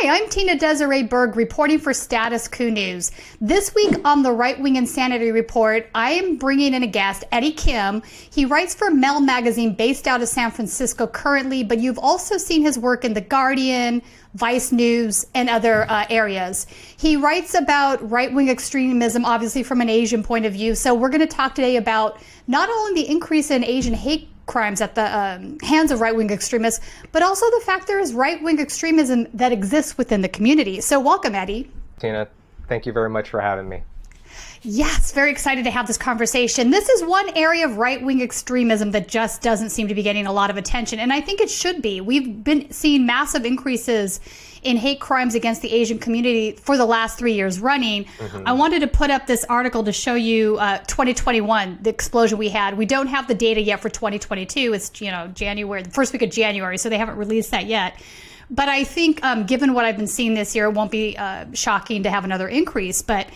Hi, I'm Tina Desiree Berg reporting for Status Coup News. This week on the Right Wing Insanity Report, I am bringing in a guest, Eddie Kim. He writes for Mel Magazine based out of San Francisco currently, but you've also seen his work in The Guardian, Vice News, and other uh, areas. He writes about right wing extremism, obviously from an Asian point of view. So we're going to talk today about not only the increase in Asian hate crimes at the um, hands of right wing extremists, but also the fact there is right wing extremism that exists within the community. So, welcome, Eddie. Tina, thank you very much for having me. Yes, very excited to have this conversation. This is one area of right wing extremism that just doesn't seem to be getting a lot of attention, and I think it should be. We've been seeing massive increases in hate crimes against the Asian community for the last three years running. Mm-hmm. I wanted to put up this article to show you uh, 2021, the explosion we had. We don't have the data yet for 2022. It's you know January, the first week of January, so they haven't released that yet. But I think, um, given what I've been seeing this year, it won't be uh, shocking to have another increase. But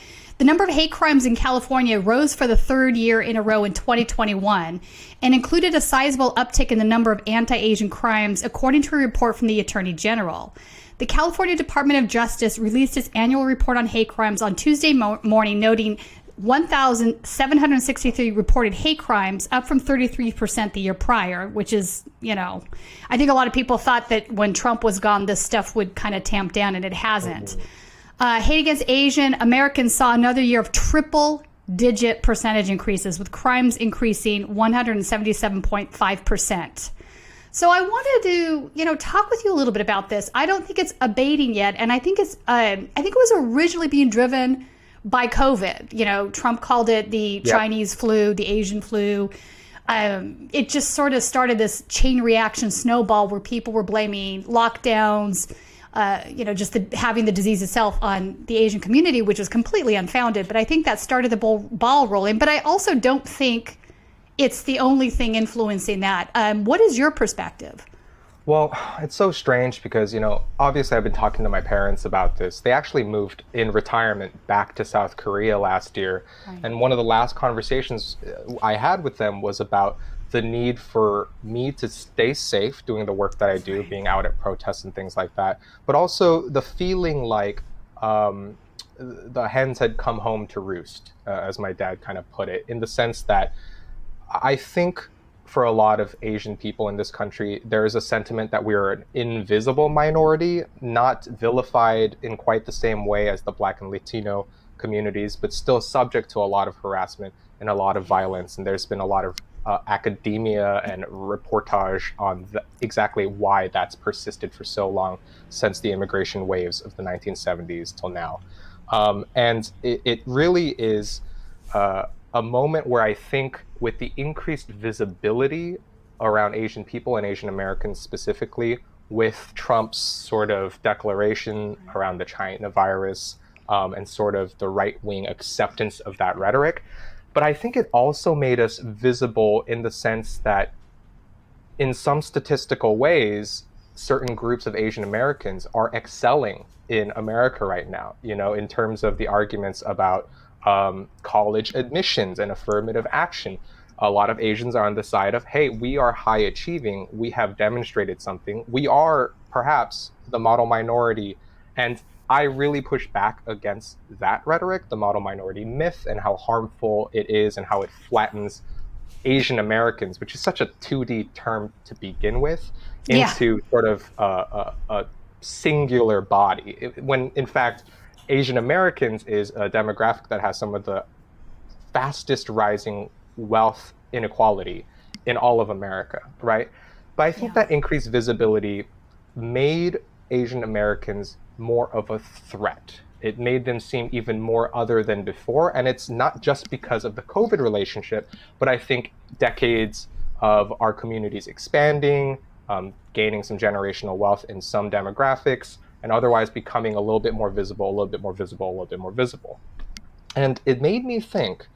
the number of hate crimes in California rose for the third year in a row in 2021 and included a sizable uptick in the number of anti Asian crimes, according to a report from the Attorney General. The California Department of Justice released its annual report on hate crimes on Tuesday mo- morning, noting 1,763 reported hate crimes, up from 33% the year prior, which is, you know, I think a lot of people thought that when Trump was gone, this stuff would kind of tamp down, and it hasn't. Oh, Uh, hate against Asian Americans saw another year of triple digit percentage increases, with crimes increasing 177.5%. So I wanted to, you know, talk with you a little bit about this. I don't think it's abating yet, and I think it's, um, I think it was originally being driven by COVID. You know, Trump called it the yep. Chinese flu, the Asian flu. Um, it just sort of started this chain reaction snowball where people were blaming lockdowns, uh, you know, just the, having the disease itself on the Asian community, which was completely unfounded. But I think that started the ball, ball rolling. But I also don't think it's the only thing influencing that. Um, what is your perspective? Well, it's so strange because, you know, obviously I've been talking to my parents about this. They actually moved in retirement back to South Korea last year. Right. And one of the last conversations uh, I had with them was about the need for me to stay safe doing the work that I do, being out at protests and things like that, but also the feeling like um, the hens had come home to roost, uh, as my dad kind of put it, in the sense that I think for a lot of Asian people in this country, there is a sentiment that we're an invisible minority, not vilified in quite the same way as the Black and Latino communities, but still subject to a lot of harassment and a lot of violence. And there's been a lot of uh, academia and reportage on the, exactly why that's persisted for so long since the immigration waves of the 1970s till now. Um, and it, it, really is uh, a moment where I think, with the increased visibility around Asian people and Asian Americans specifically, with Trump's sort of declaration around the China virus um, and sort of the right wing acceptance of that rhetoric. But I think it also made us visible in the sense that, in some statistical ways, certain groups of Asian Americans are excelling in America right now, you know, in terms of the arguments about um, college admissions and affirmative action. A lot of Asians are on the side of, hey, we are high achieving. We have demonstrated something. We are perhaps the model minority. And I really push back against that rhetoric, the model minority myth, and how harmful it is and how it flattens Asian Americans, which is such a 2D term to begin with, into yeah. sort of a, a, a singular body. It, when in fact, Asian Americans is a demographic that has some of the fastest rising wealth inequality in all of America, right? But I think yeah. that increased visibility made Asian Americans more of a threat. It made them seem even more other than before. And it's not just because of the COVID relationship, but I think decades of our communities expanding, um, gaining some generational wealth in some demographics, and otherwise becoming a little bit more visible, a little bit more visible, a little bit more visible. And it made me think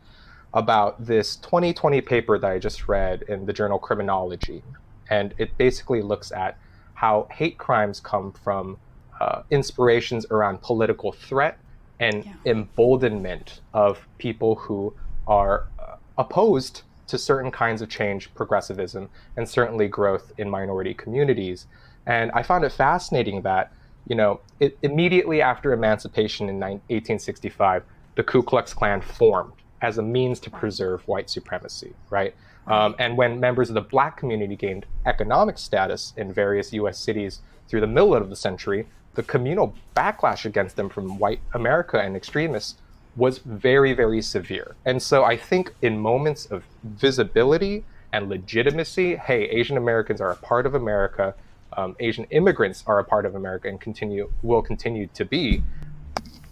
about this 2020 paper that I just read in the journal Criminology. And it basically looks at how hate crimes come from uh, inspirations around political threat and yeah. emboldenment of people who are uh, opposed to certain kinds of change, progressivism, and certainly growth in minority communities. And I found it fascinating that you know, it, immediately after emancipation in 1865, the Ku Klux Klan formed as a means to preserve white supremacy, right? Um, and when members of the black community gained economic status in various US cities through the middle of the century, the communal backlash against them from white America and extremists was very, very severe. And so I think in moments of visibility and legitimacy, hey, Asian Americans are a part of America, um, Asian immigrants are a part of America and continue will continue to be.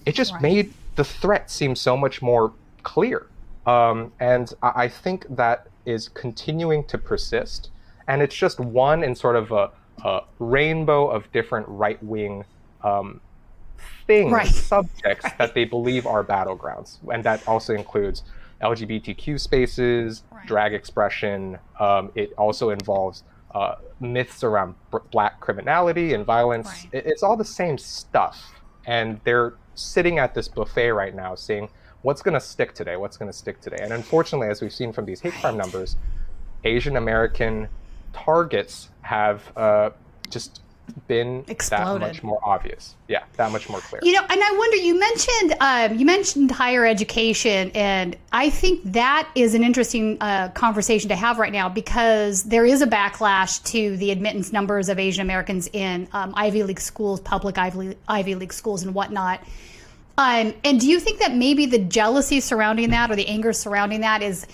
It just right. made the threat seem so much more clear. Um, and I, I think that is continuing to persist. And it's just one in sort of a, a rainbow of different right wing um, things, right. subjects right. that they believe are battlegrounds. And that also includes LGBTQ spaces, right. drag expression. Um, it also involves uh, myths around b- black criminality and violence. It, it's all the same stuff. And they're sitting at this buffet right now seeing what's going to stick today? What's going to stick today? And unfortunately, as we've seen from these hate crime numbers, Asian American targets have uh, just been Exploded. that much more obvious. Yeah, that much more clear. You know, and I wonder. You mentioned um, you mentioned higher education, and I think that is an interesting uh, conversation to have right now because there is a backlash to the admittance numbers of Asian Americans in um, Ivy League schools, public Ivy, Ivy League schools, and whatnot. Um, and do you think that maybe the jealousy surrounding that or the anger surrounding that is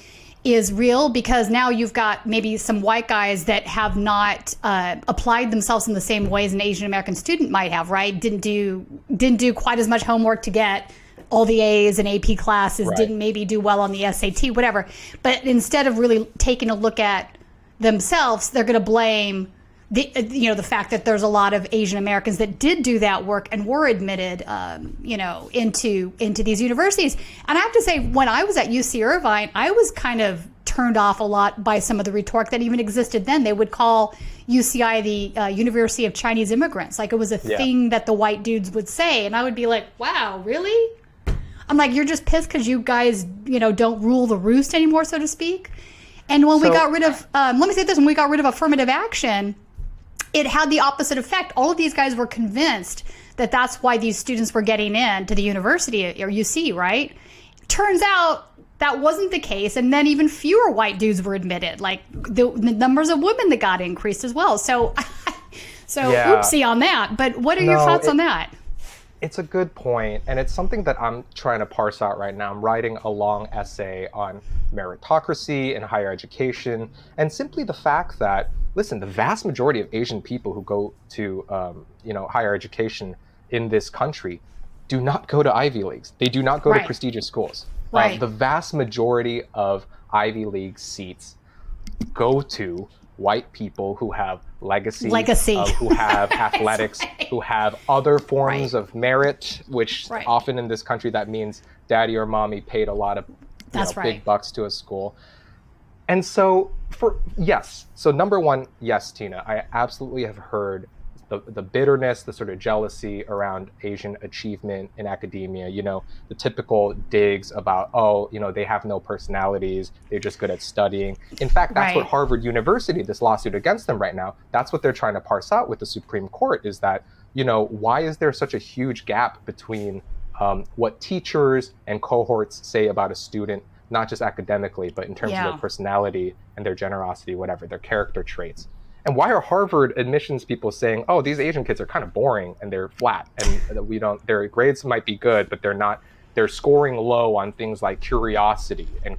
is real because now you've got maybe some white guys that have not uh, applied themselves in the same way as an Asian American student might have, right? Didn't do didn't do quite as much homework to get all the A's and AP classes, right. didn't maybe do well on the SAT, whatever. But instead of really taking a look at themselves, they're going to blame the you know the fact that there's a lot of Asian Americans that did do that work and were admitted, um, you know, into into these universities. And I have to say, when I was at UC Irvine, I was kind of turned off a lot by some of the rhetoric that even existed then. They would call UCI the uh, University of Chinese Immigrants, like it was a yeah. thing that the white dudes would say, and I would be like, "Wow, really?" I'm like, "You're just pissed because you guys, you know, don't rule the roost anymore, so to speak." And when so, we got rid of, um, let me say this: when we got rid of affirmative action it had the opposite effect. All of these guys were convinced that that's why these students were getting in to the university or UC, right? Turns out that wasn't the case, and then even fewer white dudes were admitted. Like the, the numbers of women that got increased as well. So, so yeah. oopsie on that. But what are no, your thoughts it, on that? It's a good point, and it's something that I'm trying to parse out right now. I'm writing a long essay on meritocracy in higher education, and simply the fact that listen, the vast majority of Asian people who go to um, you know higher education in this country do not go to Ivy Leagues. They do not go right. to prestigious schools. Right. Um, the vast majority of Ivy League seats go to white people who have legacy, legacy. Uh, who have athletics, right. who have other forms right. of merit, which right. often in this country that means daddy or mommy paid a lot of know, big bucks to a school. And so, for yes, so number one, yes, Tina, I absolutely have heard the, the bitterness, the sort of jealousy around Asian achievement in academia. You know, the typical digs about, oh, you know, they have no personalities, they're just good at studying. In fact, that's right. what Harvard University, this lawsuit against them right now, that's what they're trying to parse out with the Supreme Court is that, you know, why is there such a huge gap between um, what teachers and cohorts say about a student not just academically, but in terms yeah. of their personality and their generosity, whatever, their character traits. And why are Harvard admissions people saying, "Oh, these Asian kids are kind of boring and they're flat, and we don't. Their grades might be good, but they're not. They're scoring low on things like curiosity and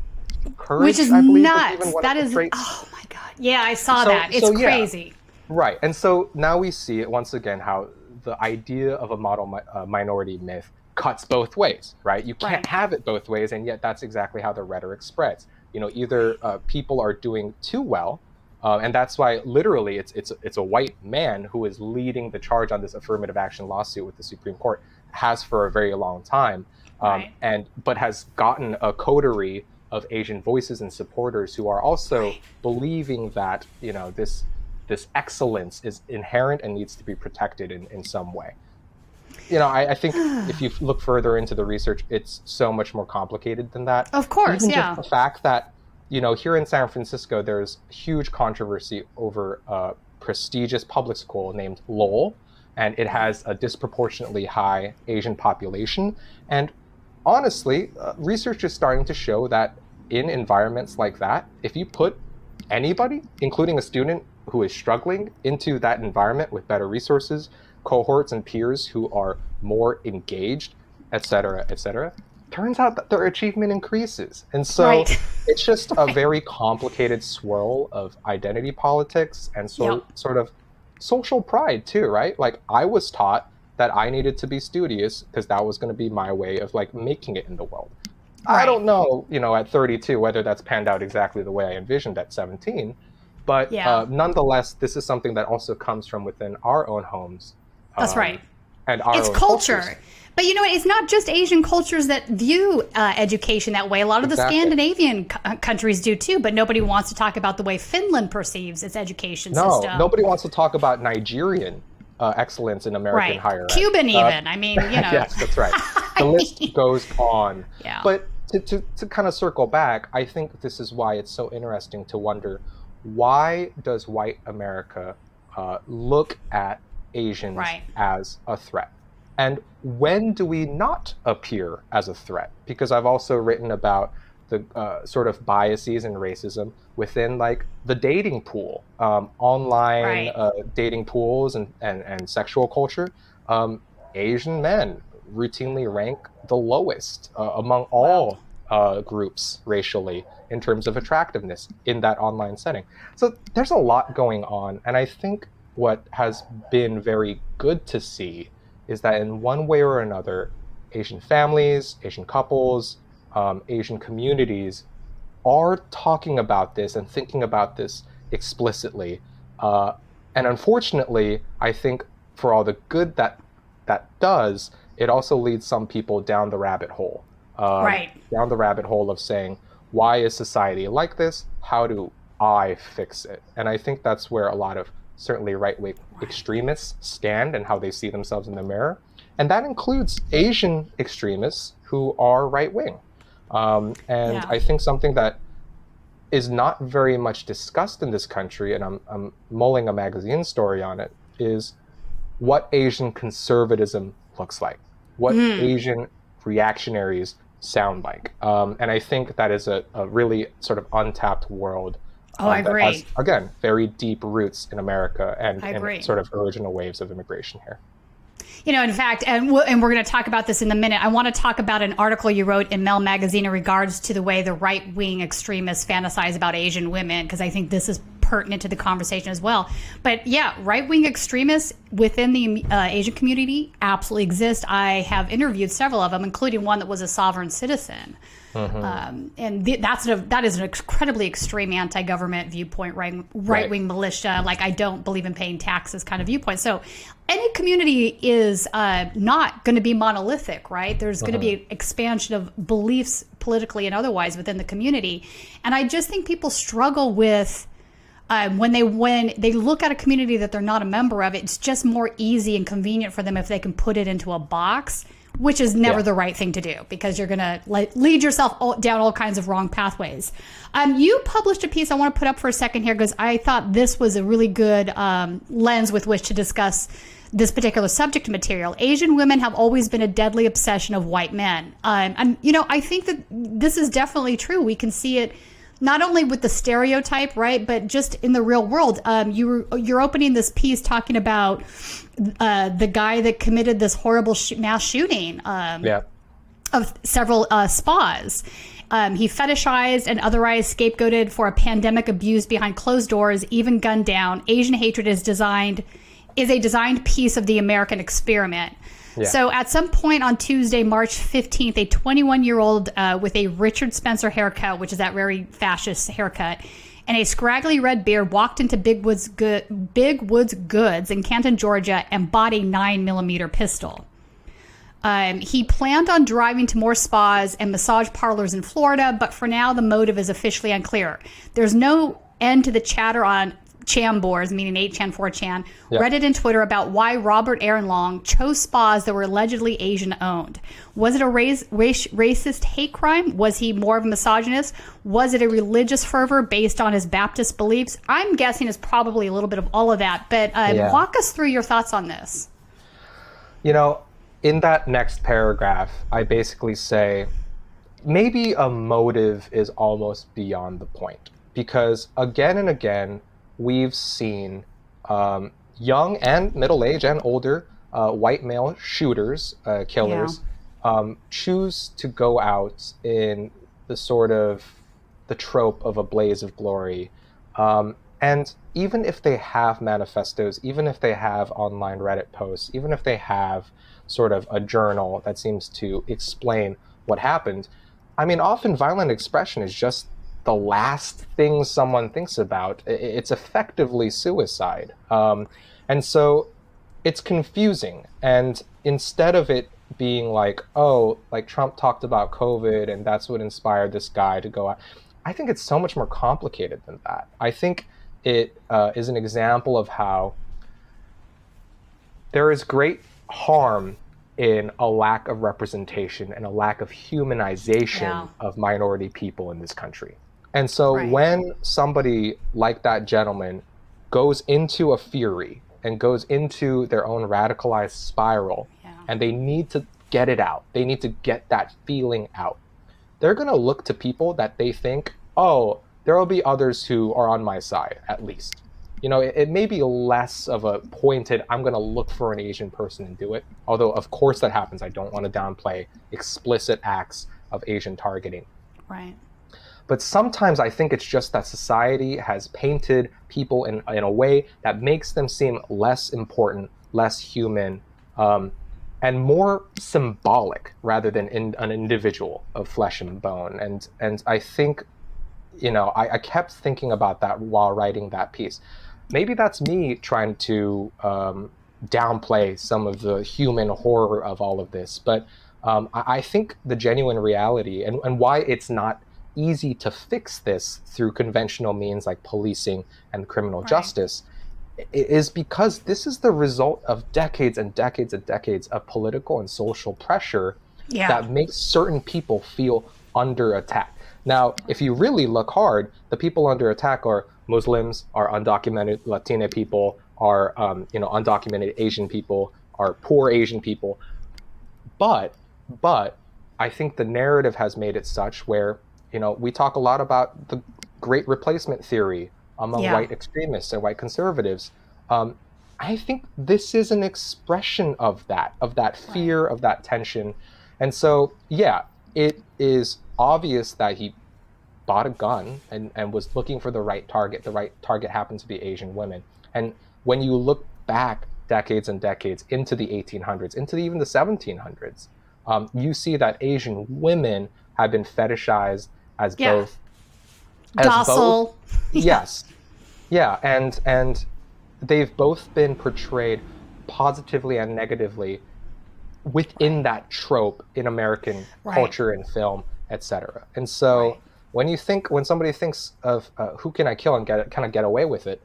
courage." Which is nuts. That is. Oh my god. Yeah, I saw so, that. It's so, yeah. crazy. Right, and so now we see it once again how the idea of a model mi- uh, minority myth cuts both ways, right? You can't right. have it both ways, and yet that's exactly how the rhetoric spreads. You know, either uh, people are doing too well, uh, and that's why literally it's it's it's a white man who is leading the charge on this affirmative action lawsuit with the Supreme Court, has for a very long time, um, right. and but has gotten a coterie of Asian voices and supporters who are also right. believing that you know this this excellence is inherent and needs to be protected in, in some way you know, I, I, think if you look further into the research, it's so much more complicated than that. Of course, Even yeah. The fact that, you know, here in San Francisco, there's huge controversy over a prestigious public school named Lowell, and it has a disproportionately high Asian population. And honestly, uh, research is starting to show that in environments like that, if you put anybody, including a student who is struggling, into that environment with better resources, cohorts and peers who are more engaged, et cetera, et cetera, turns out that their achievement increases. And so Right. it's just a very complicated swirl of identity politics and so, Yep. sort of social pride too, right? Like I was taught that I needed to be studious because that was going to be my way of like making it in the world. I don't know, you know, at 32 whether that's panned out exactly the way I envisioned at 17, but Yeah. uh, nonetheless, this is something that also comes from within our own homes. That's um, right. And our it's culture. cultures. But you know? It's not just Asian cultures that view uh, education that way. A lot of Exactly. the Scandinavian c- uh, countries do too, but nobody wants to talk about the way Finland perceives its education No, system. nobody wants to talk about Nigerian uh, excellence in American right. higher ed. Cuban, Uh, even. I mean, you know. yes, that's right. The list goes on. Yeah. But to, to, to kind of circle back, I think this is why it's so interesting to wonder why does white America uh, look at Asians Right. as a threat? And when do we not appear as a threat? Because I've also written about the uh, sort of biases and racism within like the dating pool, um, online Right. uh, dating pools and, and, and sexual culture. Um, Asian men routinely rank the lowest uh, among all uh, groups racially in terms of attractiveness in that online setting. So there's a lot going on. And I think what has been very good to see is that in one way or another, Asian families, Asian couples, um, Asian communities are talking about this and thinking about this explicitly. Uh, and unfortunately, I think for all the good that that does, it also leads some people down the rabbit hole. Um, Right. Down the rabbit hole of saying, why is society like this? How do I fix it? And I think that's where a lot of certainly right wing extremists stand and how they see themselves in the mirror. And that includes Asian extremists who are right wing. Um, and Yeah. I think something that is not very much discussed in this country, and I'm, I'm mulling a magazine story on it, is what Asian conservatism looks like, what Asian reactionaries sound like. Um, and I think that is a, a really sort of untapped world. Oh, I um, agree. has, again, very deep roots in America and, and sort of original waves of immigration here. You know, in fact, and we'll, and we're going to talk about this in a minute. I want to talk about an article you wrote in Mel Magazine in regards to the way the right wing extremists fantasize about Asian women, because I think this is pertinent to the conversation as well. But yeah, right wing extremists within the uh, Asian community absolutely exist. I have interviewed several of them, including one that was a sovereign citizen. Um, and th- that's a, that is an incredibly extreme anti-government viewpoint, right right wing militia, like I don't believe in paying taxes kind of viewpoint. So any community is uh, not going to be monolithic, right? There's going to be an expansion of beliefs politically and otherwise within the community, and I just think people struggle with. Um, when they when they look at a community that they're not a member of, it's just more easy and convenient for them if they can put it into a box, which is never Yeah. the right thing to do because you're going to lead yourself all, down all kinds of wrong pathways. Um, you published a piece I want to put up for a second here because I thought this was a really good um, lens with which to discuss this particular subject material. Asian women have always been a deadly obsession of white men. Um, and, you know, I think that this is definitely true. We can see it not only with the stereotype, right, but just in the real world. Um, you were, you're opening this piece talking about uh, the guy that committed this horrible sh- mass shooting um, Yeah. of several uh, spas. Um, he fetishized and otherwise scapegoated for a pandemic abuse behind closed doors, even gunned down. Asian hatred is designed is a designed piece of the American experiment. So at some point on Tuesday, March 15th, a 21 year old uh, with a Richard Spencer haircut, which is that very fascist haircut, and a scraggly red beard walked into Big Woods, Good, Big Woods Goods in Canton, Georgia, and bought a 9 millimeter pistol. Um, he planned on driving to more spas and massage parlors in Florida, but for now, the motive is officially unclear. There's no end to the chatter on chanboards, meaning 8chan, 4chan, Yeah. Reddit and Twitter about why Robert Aaron Long chose spas that were allegedly Asian owned. Was it a race, race, racist hate crime? Was he more of a misogynist? Was it a religious fervor based on his Baptist beliefs? I'm guessing it's probably a little bit of all of that, but uh, Yeah. walk us through your thoughts on this. You know, in that next paragraph, I basically say maybe a motive is almost beyond the point because again and again, we've seen um, young and middle age and older uh, white male shooters, uh, killers, yeah. um, choose to go out in the sort of the trope of a blaze of glory. Um, and even if they have manifestos, even if they have online Reddit posts, even if they have sort of a journal that seems to explain what happened, I mean, often violent expression is just the last thing someone thinks about. It's effectively suicide. Um, and so it's confusing. And instead of it being like, oh, like Trump talked about COVID and that's what inspired this guy to go out, I think it's so much more complicated than that. I think it uh, is an example of how there is great harm in a lack of representation and a lack of humanization yeah. of minority people in this country. And so right. when somebody like that gentleman goes into a fury and goes into their own radicalized spiral yeah. and they need to get it out, they need to get that feeling out. They're going to look to people that they think, oh, there will be others who are on my side, at least. You know, it, it may be less of a pointed, I'm going to look for an Asian person and do it. Although, of course, that happens. I don't want to downplay explicit acts of Asian targeting. Right. But sometimes I think it's just that society has painted people in, in a way that makes them seem less important, less human, um, and more symbolic rather than in, an individual of flesh and bone. And and I think, you know, I, I kept thinking about that while writing that piece. Maybe that's me trying to um, downplay some of the human horror of all of this, but um, I, I, think the genuine reality and, and why it's not easy to fix this through conventional means like policing and criminal right. justice is because this is the result of decades and decades and decades of political and social pressure yeah. that makes certain people feel under attack. Now, if you really look hard, the people under attack are Muslims, are undocumented Latina people, are um, you know undocumented Asian people, are poor Asian people. But but I think the narrative has made it such where you know, we talk a lot about the great replacement theory among yeah. white extremists and white conservatives. Um, I think this is an expression of that, of that fear, of that tension. And so, yeah, it is obvious that he bought a gun and, and was looking for the right target. The right target happened to be Asian women. And when you look back decades and decades into the 1800s, into the, even the 1700s, um, you see that Asian women have been fetishized as yeah. both as docile. Both, yes, yeah, and and they've both been portrayed positively and negatively within right. that trope in American right. culture and film, etc. And so right. when you think when somebody thinks of uh, who can I kill and get kind of get away with it,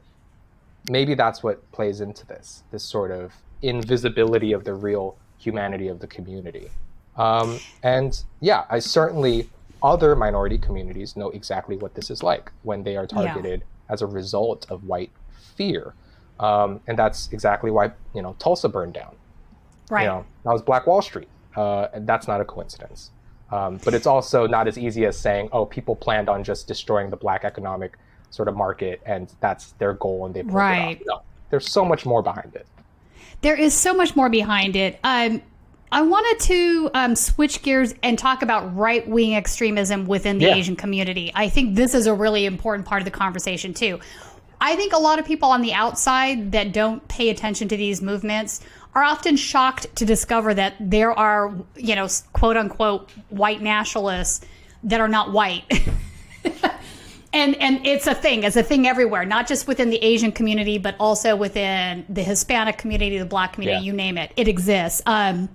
maybe that's what plays into this this sort of invisibility of the real humanity of the community. Um, and yeah, I certainly other minority communities know exactly what this is like when they are targeted yeah. as a result of white fear. Um, and that's exactly why you know Tulsa burned down. Right. You know, that was Black Wall Street. Uh, and that's not a coincidence. Um, but it's also not as easy as saying, oh, people planned on just destroying the black economic sort of market, and that's their goal, and they pulled right. it off. No, there's so much more behind it. There is so much more behind it. Um, I wanted to um, switch gears and talk about right wing extremism within the yeah. Asian community. I think this is a really important part of the conversation, too. I think a lot of people on the outside that don't pay attention to these movements are often shocked to discover that there are, you know, quote unquote, white nationalists that are not white. and and it's a thing it's a thing everywhere not just within the asian community but also within the hispanic community the black community yeah. you name it it exists um,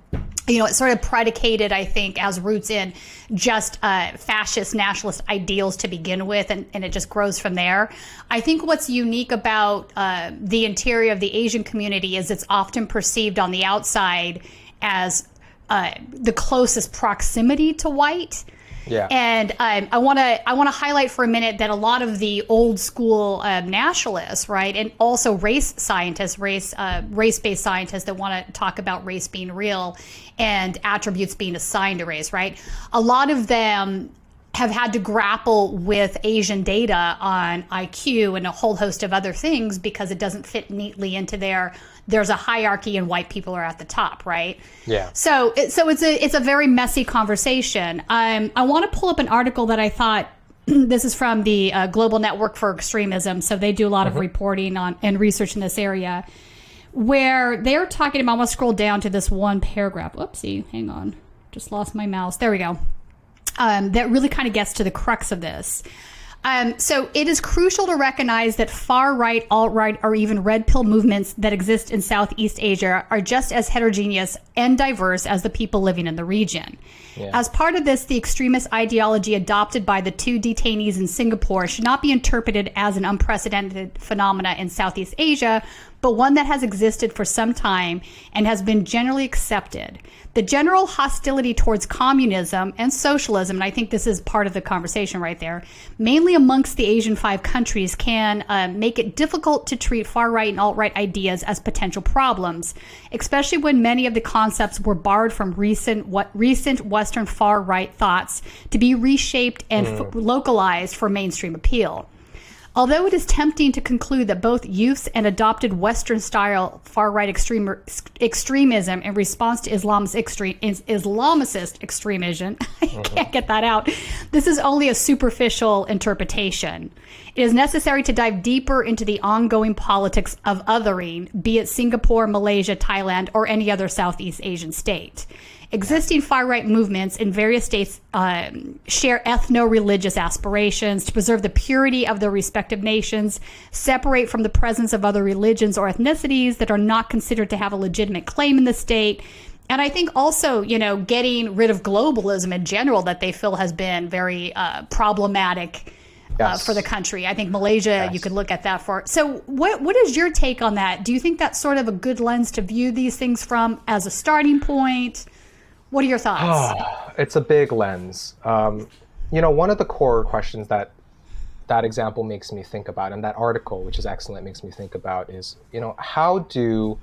you know, it's sort of predicated, I think, as roots in just uh, fascist nationalist ideals to begin with, and, and, it just grows from there. I think what's unique about uh, the interior of the Asian community is it's often perceived on the outside as uh, the closest proximity to white. Yeah. And um, I want to I want to highlight for a minute that a lot of the old school uh, nationalists, right, and also race scientists, race uh, race based scientists that want to talk about race being real and attributes being assigned to race, right? A lot of them have had to grapple with Asian data on IQ and a whole host of other things because it doesn't fit neatly into their there's a hierarchy and white people are at the top, right? Yeah. So so it's a it's a very messy conversation. Um, I want to pull up an article that I thought this is from the uh, Global Network for Extremism, so they do a lot mm-hmm. of reporting on and research in this area, where they're talking about. I'm gonna scroll down to this one paragraph. Oopsie, hang on, just lost my mouse. There we go. Um, that really kind of gets to the crux of this. Um, so it is crucial to recognize that far right, alt right, or even red pill movements that exist in Southeast Asia are just as heterogeneous and diverse as the people living in the region. Yeah. As part of this, the extremist ideology adopted by the two detainees in Singapore should not be interpreted as an unprecedented phenomena in Southeast Asia, but one that has existed for some time and has been generally accepted. The general hostility towards communism and socialism, and I think this is part of the conversation right there, mainly amongst the ASEAN five countries, can uh, make it difficult to treat far right and alt right ideas as potential problems, especially when many of the concepts were borrowed from recent what recent Western far right thoughts to be reshaped and mm. f- localized for mainstream appeal. Although it is tempting to conclude that both youths and adopted Western style far right extreme, extremism in response to Islam's extreme, Islamicist extremism, I uh-huh. can't get that out, this is only a superficial interpretation. It is necessary to dive deeper into the ongoing politics of othering, be it Singapore, Malaysia, Thailand, or any other Southeast Asian state. Existing far right movements in various states um, share ethno religious aspirations to preserve the purity of their respective nations, separate from the presence of other religions or ethnicities that are not considered to have a legitimate claim in the state. And I think also, you know, getting rid of globalism in general that they feel has been very uh, problematic. Uh, yes. Uh, for the country. I think Malaysia, yes. you could look at that for. So, what what is your take on that? Do you think that's sort of a good lens to view these things from as a starting point? What are your thoughts? Oh, it's a big lens. Um, you know, one of the core questions that that example makes me think about, and that article, which is excellent, makes me think about is, you know, how do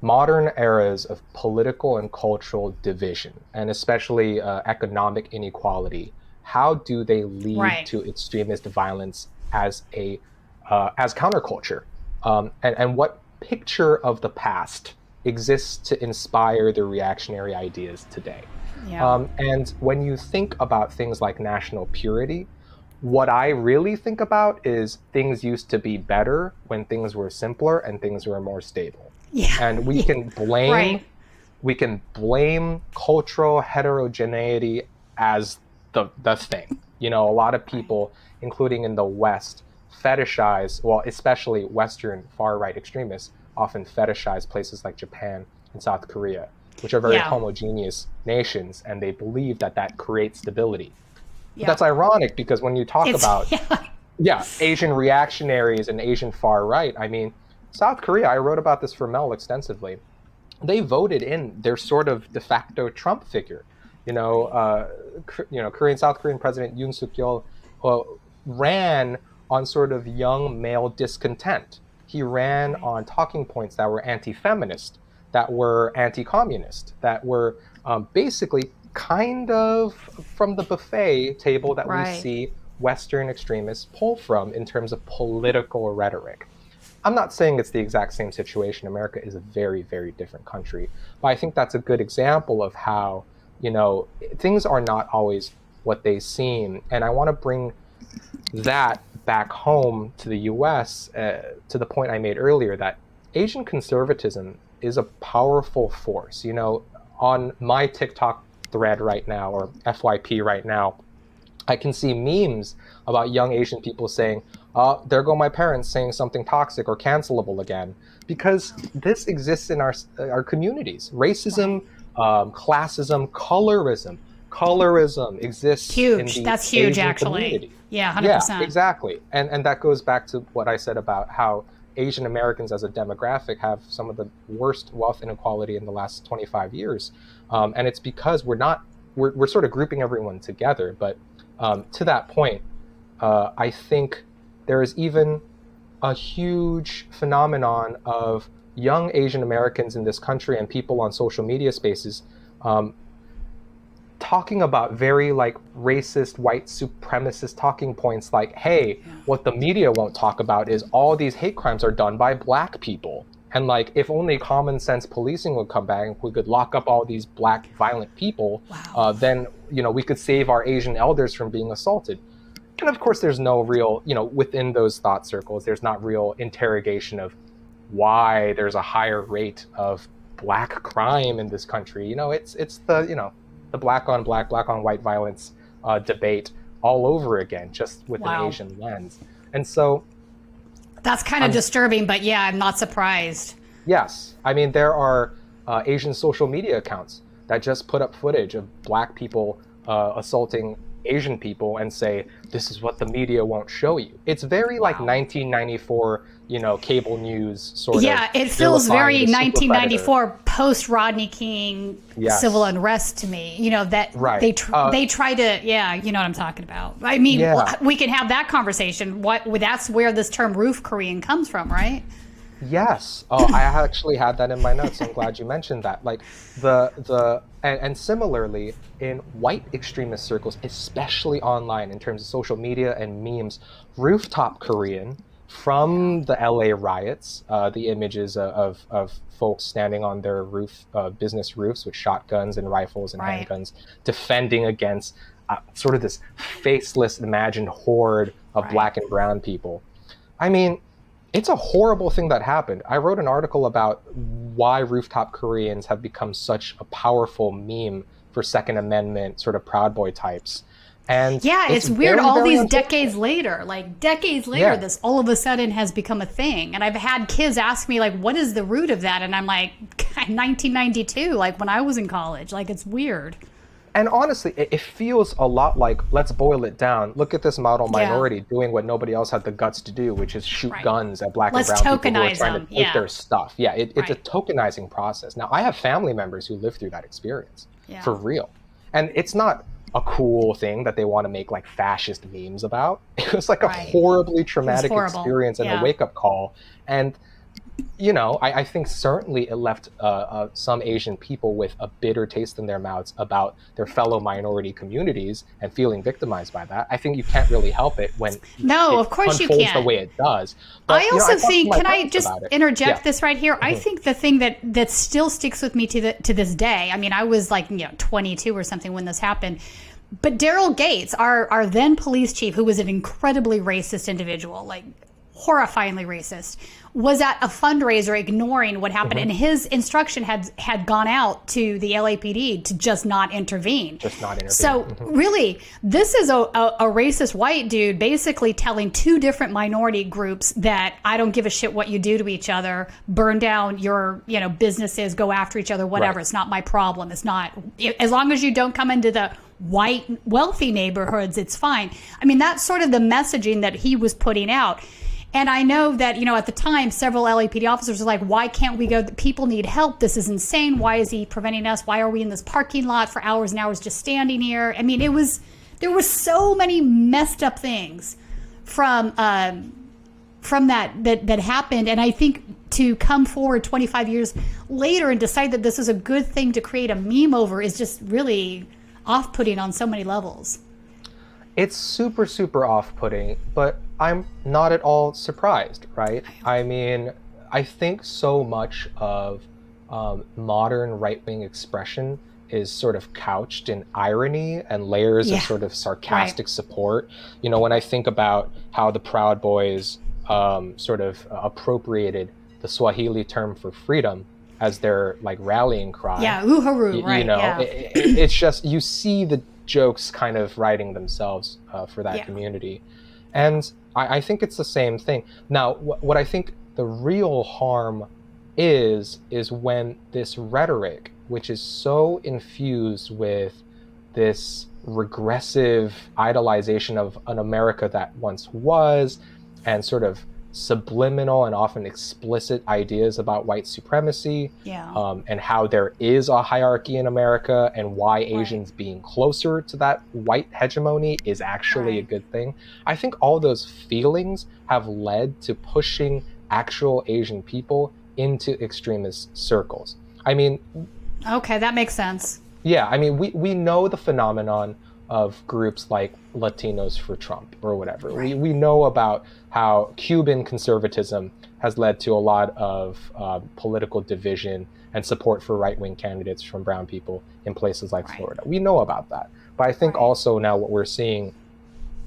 modern eras of political and cultural division, and especially uh, economic inequality, how do they lead right. to extremist violence as a uh, as counterculture? Um, and, and what picture of the past exists to inspire the reactionary ideas today. Yeah. Um, and when you think about things like national purity, what I really think about is things used to be better when things were simpler and things were more stable. Yeah. And we can blame right. we can blame cultural heterogeneity as the the thing. You know, a lot of people, including in the West, fetishize, well, especially Western far right extremists, often fetishize places like Japan and South Korea, which are very yeah. homogeneous nations, and they believe that that creates stability. Yeah. That's ironic because when you talk it's, about yeah. yeah, Asian reactionaries and Asian far right, I mean, South Korea, I wrote about this for Mel extensively. They voted in their sort of de facto Trump figure. You know, uh, you know, Korean South Korean President Yoon Suk Yeol uh, ran on sort of young male discontent he ran on talking points that were anti-feminist, that were anti-communist, that were um, basically kind of from the buffet table that right. we see Western extremists pull from in terms of political rhetoric. I'm not saying it's the exact same situation. America is a very, very different country. But I think that's a good example of how, you know, things are not always what they seem. And I want to bring that back home to the US uh, to the point I made earlier that Asian conservatism is a powerful force. You know, on my TikTok thread right now, or FYP right now, I can see memes about young Asian people saying, uh, there go my parents saying something toxic or cancelable again. Because this exists in our, our communities. Racism, um, classism, colorism. Colorism exists huge. That's huge, Asian actually. Community. Yeah, 100%. Yeah, exactly. And and that goes back to what I said about how Asian Americans as a demographic have some of the worst wealth inequality in the last 25 years. Um, and it's because we're not we're, we're sort of grouping everyone together. But um, to that point, uh, I think there is even a huge phenomenon of young Asian Americans in this country and people on social media spaces um, talking about very like racist white supremacist talking points like hey what the media won't talk about is all these hate crimes are done by black people. And like if only common sense policing would come back and we could lock up all these black violent people wow. uh, then you know we could save our asian elders from being assaulted. And of course there's no real you know within those thought circles there's not real interrogation of why there's a higher rate of black crime in this country. You know it's it's the you know the black on black, black on white violence uh, debate all over again, just with wow. an Asian lens. And so that's kind of um, disturbing, but yeah, I'm not surprised. Yes. I mean, there are uh, Asian social media accounts that just put up footage of black people uh, assaulting Asian people and say, this is what the media won't show you. It's very wow. like 1994 you know cable news sort yeah, of. Yeah, it feels very 1994 post Rodney King yes. civil unrest to me. You know that right. they tr- uh, they try to yeah, you know what I'm talking about. I mean, yeah. we can have that conversation. What that's where this term roof Korean comes from, right? Yes. Oh, I actually had that in my notes. I'm glad you mentioned that. Like the the and, and, similarly in white extremist circles, especially online in terms of social media and memes, rooftop Korean from the LA riots, uh, the images of, of folks standing on their roof, uh, business roofs with shotguns and rifles and right. handguns, defending against uh, sort of this faceless imagined horde of right. black and brown people. I mean, it's a horrible thing that happened. I wrote an article about why rooftop Koreans have become such a powerful meme for Second Amendment sort of Proud Boy types. And yeah, it's, it's weird. Very, all very these decades later, like decades later, yeah. this all of a sudden has become a thing. And I've had kids ask me, like, what is the root of that? And I'm like, 1992, like when I was in college. Like, it's weird. And honestly, it, it feels a lot like let's boil it down. Look at this model minority yeah. doing what nobody else had the guts to do, which is shoot right. guns at black let's and brown people who are trying them. to take yeah. their stuff. Yeah, it, it's right. a tokenizing process. Now, I have family members who live through that experience yeah. for real, and it's not a cool thing that they want to make like fascist memes about. It was like right. a horribly traumatic experience and yeah. a wake up call. And you know, I, I, think certainly it left uh, uh, some Asian people with a bitter taste in their mouths about their fellow minority communities and feeling victimized by that. I think you can't really help it when no, of course you can't. the way it does. But, I also you know, I think. Can I just interject yeah. this right here? Mm-hmm. I think the thing that that still sticks with me to the to this day. I mean, I was like you know 22 or something when this happened. But Daryl Gates, our our then police chief, who was an incredibly racist individual, like horrifyingly racist, was at a fundraiser ignoring what happened, mm-hmm. and his instruction had had gone out to the LAPD to just not intervene. Just not intervene. So mm-hmm. really, this is a, a, a, racist white dude basically telling two different minority groups that I don't give a shit what you do to each other, burn down your you know businesses, go after each other, whatever. Right. It's not my problem. It's not as long as you don't come into the white wealthy neighborhoods, it's fine. I mean, that's sort of the messaging that he was putting out. And I know that, you know, at the time, several LAPD officers were like, why can't we go? People need help. This is insane. Why is he preventing us? Why are we in this parking lot for hours and hours just standing here? I mean, it was, there were so many messed up things from, um, from that, that, that happened. And I think to come forward 25 years later and decide that this is a good thing to create a meme over is just really off putting on so many levels. It's super, super off putting, but I'm not at all surprised, right? I mean, I think so much of um, modern right wing expression is sort of couched in irony and layers yeah. of sort of sarcastic right. support. You know, when I think about how the Proud Boys um, sort of appropriated the Swahili term for freedom as their like rallying cry. Yeah, uhuru, you, right? You know, yeah. it, it, it's just you see the jokes kind of writing themselves uh, for that yeah. community, and I, I, think it's the same thing. Now, wh- what I think the real harm is is when this rhetoric, which is so infused with this regressive idolization of an America that once was, and sort of subliminal and often explicit ideas about white supremacy yeah. um, and how there is a hierarchy in America and why Asians being closer to that white hegemony is actually right. a good thing. I think all those feelings have led to pushing actual Asian people into extremist circles. I mean, okay, that makes sense. Yeah, I mean, we, we know the phenomenon of groups like Latinos for Trump or whatever. Right. We, we know about how Cuban conservatism has led to a lot of uh, political division and support for right wing candidates from brown people in places like right. Florida. We know about that. But I think right. also now what we're seeing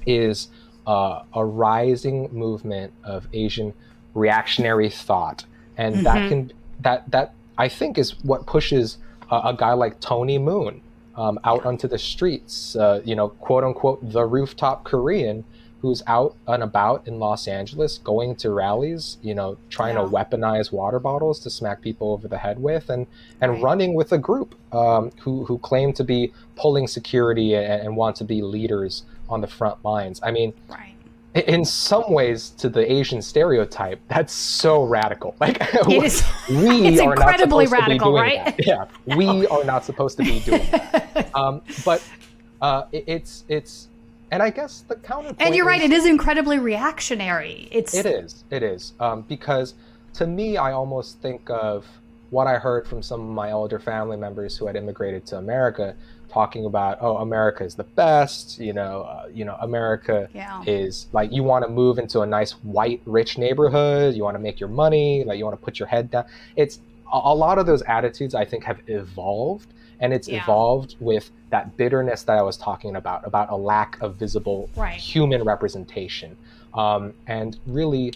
is uh, a rising movement of Asian reactionary thought. And mm-hmm. that can, that, that I think is what pushes uh, a guy like Tony Moon um, out onto the streets, uh, you know, quote unquote, the rooftop Korean who's out and about in Los Angeles going to rallies, you know, trying yeah. to weaponize water bottles to smack people over the head with and, and right. running with a group um, who, who claim to be pulling security and, and, want to be leaders on the front lines. I mean, right in some ways to the Asian stereotype, that's so radical. Like it is, we it's are incredibly not radical, right? That. Yeah, no. we are not supposed to be doing that. Um, but uh, it, it's it's, and I guess the counterpoint. And you're right; is, it is incredibly reactionary. It's it is it is um, because to me, I almost think of what I heard from some of my older family members who had immigrated to America talking about oh America is the best you know uh, you know America yeah. is like you want to move into a nice white rich neighborhood you want to make your money like you want to put your head down it's a, a lot of those attitudes I think have evolved and it's yeah. evolved with that bitterness that I was talking about about a lack of visible right. human representation um, and really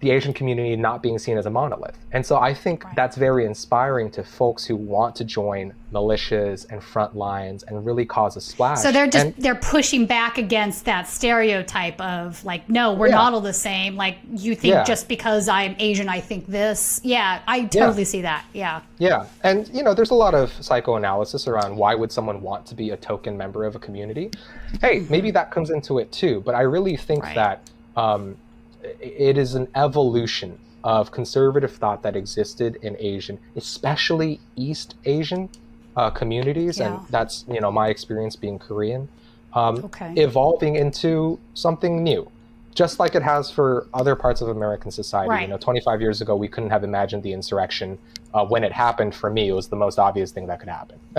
the Asian community not being seen as a monolith. And so I think right. that's very inspiring to folks who want to join militias and front lines and really cause a splash. So they're just and, they're pushing back against that stereotype of like, no, we're yeah. not all the same. Like you think yeah. just because I'm Asian, I think this. Yeah, I totally yeah. see that. Yeah. Yeah, and you know, there's a lot of psychoanalysis around why would someone want to be a token member of a community. Hey, maybe mm-hmm. that comes into it too. But I really think right. that. Um, it is an evolution of conservative thought that existed in Asian, especially East Asian uh, communities, yeah. and that's you know my experience being Korean, um, okay. evolving into something new, just like it has for other parts of American society. Right. You know, 25 years ago, we couldn't have imagined the insurrection uh, when it happened for me, it was the most obvious thing that could happen.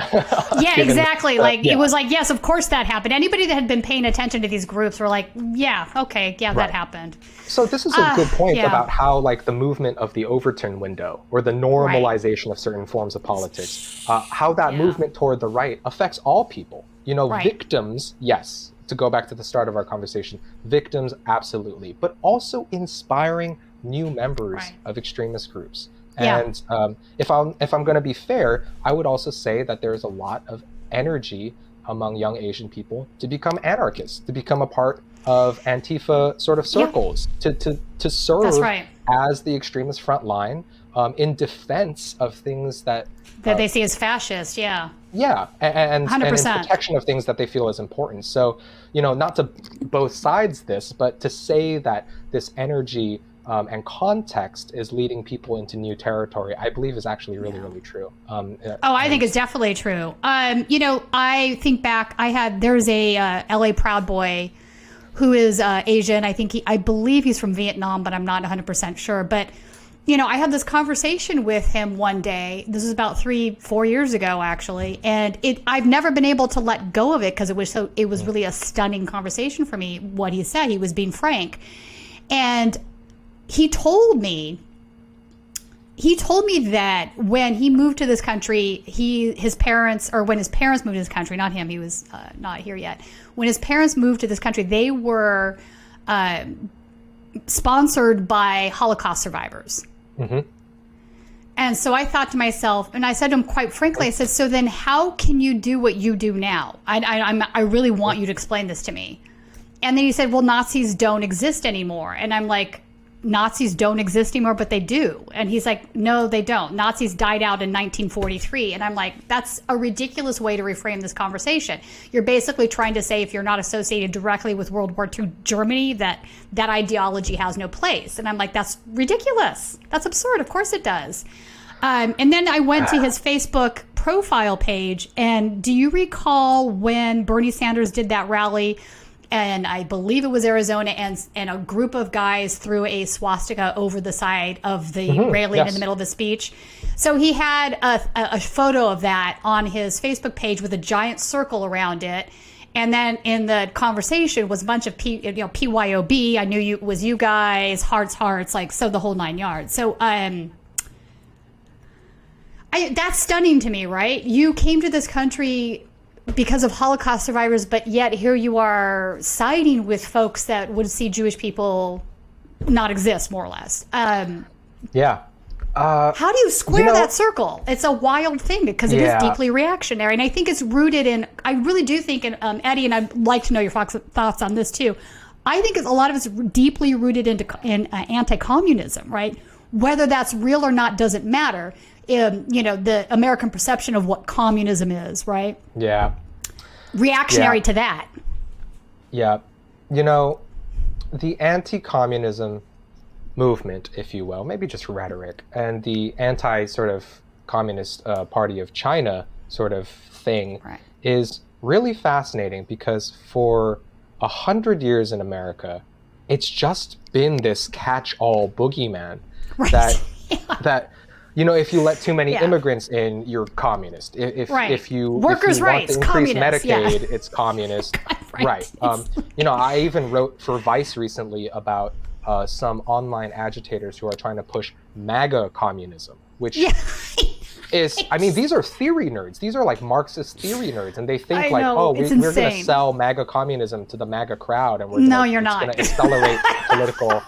yeah, Given, exactly. Uh, like yeah. it was like, yes, of course that happened. Anybody that had been paying attention to these groups were like, yeah, okay, yeah, right. that happened. So this is a uh, good point yeah. about how like the movement of the Overton window or the normalization right. of certain forms of politics, uh, how that yeah. movement toward the right affects all people. You know, victims, yes. To go back to the start of our conversation, victims, absolutely, but also inspiring new members of extremist groups. And yeah. um, if I'm if I'm going to be fair, I would also say that there's a lot of energy among young Asian people to become anarchists, to become a part of Antifa sort of circles, yeah. to, to, to serve right. as the extremist front line um, in defense of things that that uh, they see as fascist. Yeah. Yeah, and, and, and protection of things that they feel is important. So, you know, not to both sides this, but to say that this energy um, and context is leading people into new territory, I believe is actually really, yeah. really true. Um, uh, oh, I think it's definitely true. Um, you know, I think back, I had, there's a uh, LA Proud Boy who is uh, Asian. I think he, I believe he's from Vietnam, but I'm not 100% sure. But, you know, I had this conversation with him one day. This is about three, four years ago, actually, and it. I've never been able to let go of it because it was so. It was really a stunning conversation for me. What he said, he was being frank, and he told me he told me that when he moved to this country, he his parents or when his parents moved to this country, not him, he was uh, not here yet. When his parents moved to this country, they were uh, sponsored by Holocaust survivors. Mm-hmm. And so I thought to myself, and I said to him quite frankly, I said, "So then, how can you do what you do now? I, I, I really want you to explain this to me." And then he said, "Well, Nazis don't exist anymore," and I'm like Nazis don't exist anymore, but they do. And he's like, no, they don't. Nazis died out in 1943. And I'm like, that's a ridiculous way to reframe this conversation. You're basically trying to say if you're not associated directly with World War II Germany, that that ideology has no place. And I'm like, that's ridiculous. That's absurd. Of course it does. Um, and then I went to his Facebook profile page. And do you recall when Bernie Sanders did that rally? And I believe it was Arizona, and and a group of guys threw a swastika over the side of the mm-hmm, railing yes. in the middle of the speech. So he had a, a, photo of that on his Facebook page with a giant circle around it. And then in the conversation was a bunch of P, you know PYOB. I knew you was you guys, hearts, hearts, like so the whole nine yards. So um, I, that's stunning to me, right? You came to this country because of Holocaust survivors, but yet here you are siding with folks that would see Jewish people not exist, more or less. Um, yeah. Uh, how do you square you know, that circle? It's a wild thing because it yeah. is deeply reactionary, and I think it's rooted in. I really do think, and um, Eddie, and I'd like to know your thoughts on this too. I think a lot of it's deeply rooted into in uh, anti-communism, right? Whether that's real or not doesn't matter um, you know, the American perception of what communism is, right? Yeah. Reactionary yeah. to that. Yeah. You know, the anti communism movement, if you will, maybe just rhetoric, and the anti sort of communist uh, party of China sort of thing right. is really fascinating because for a hundred years in America, it's just been this catch-all boogeyman right. that yeah. that you know, if you let too many yeah. immigrants in, you're communist. If right. if you workers' if you rights, want to increase Medicaid, yeah. it's communist. right. right. Um, you know, I even wrote for Vice recently about uh, some online agitators who are trying to push MAGA communism, which yeah. is, I mean, these are theory nerds. These are like Marxist theory nerds, and they think I like, know, oh, we, are going to sell MAGA communism to the MAGA crowd, and we're no, gonna, you're not. going to accelerate political.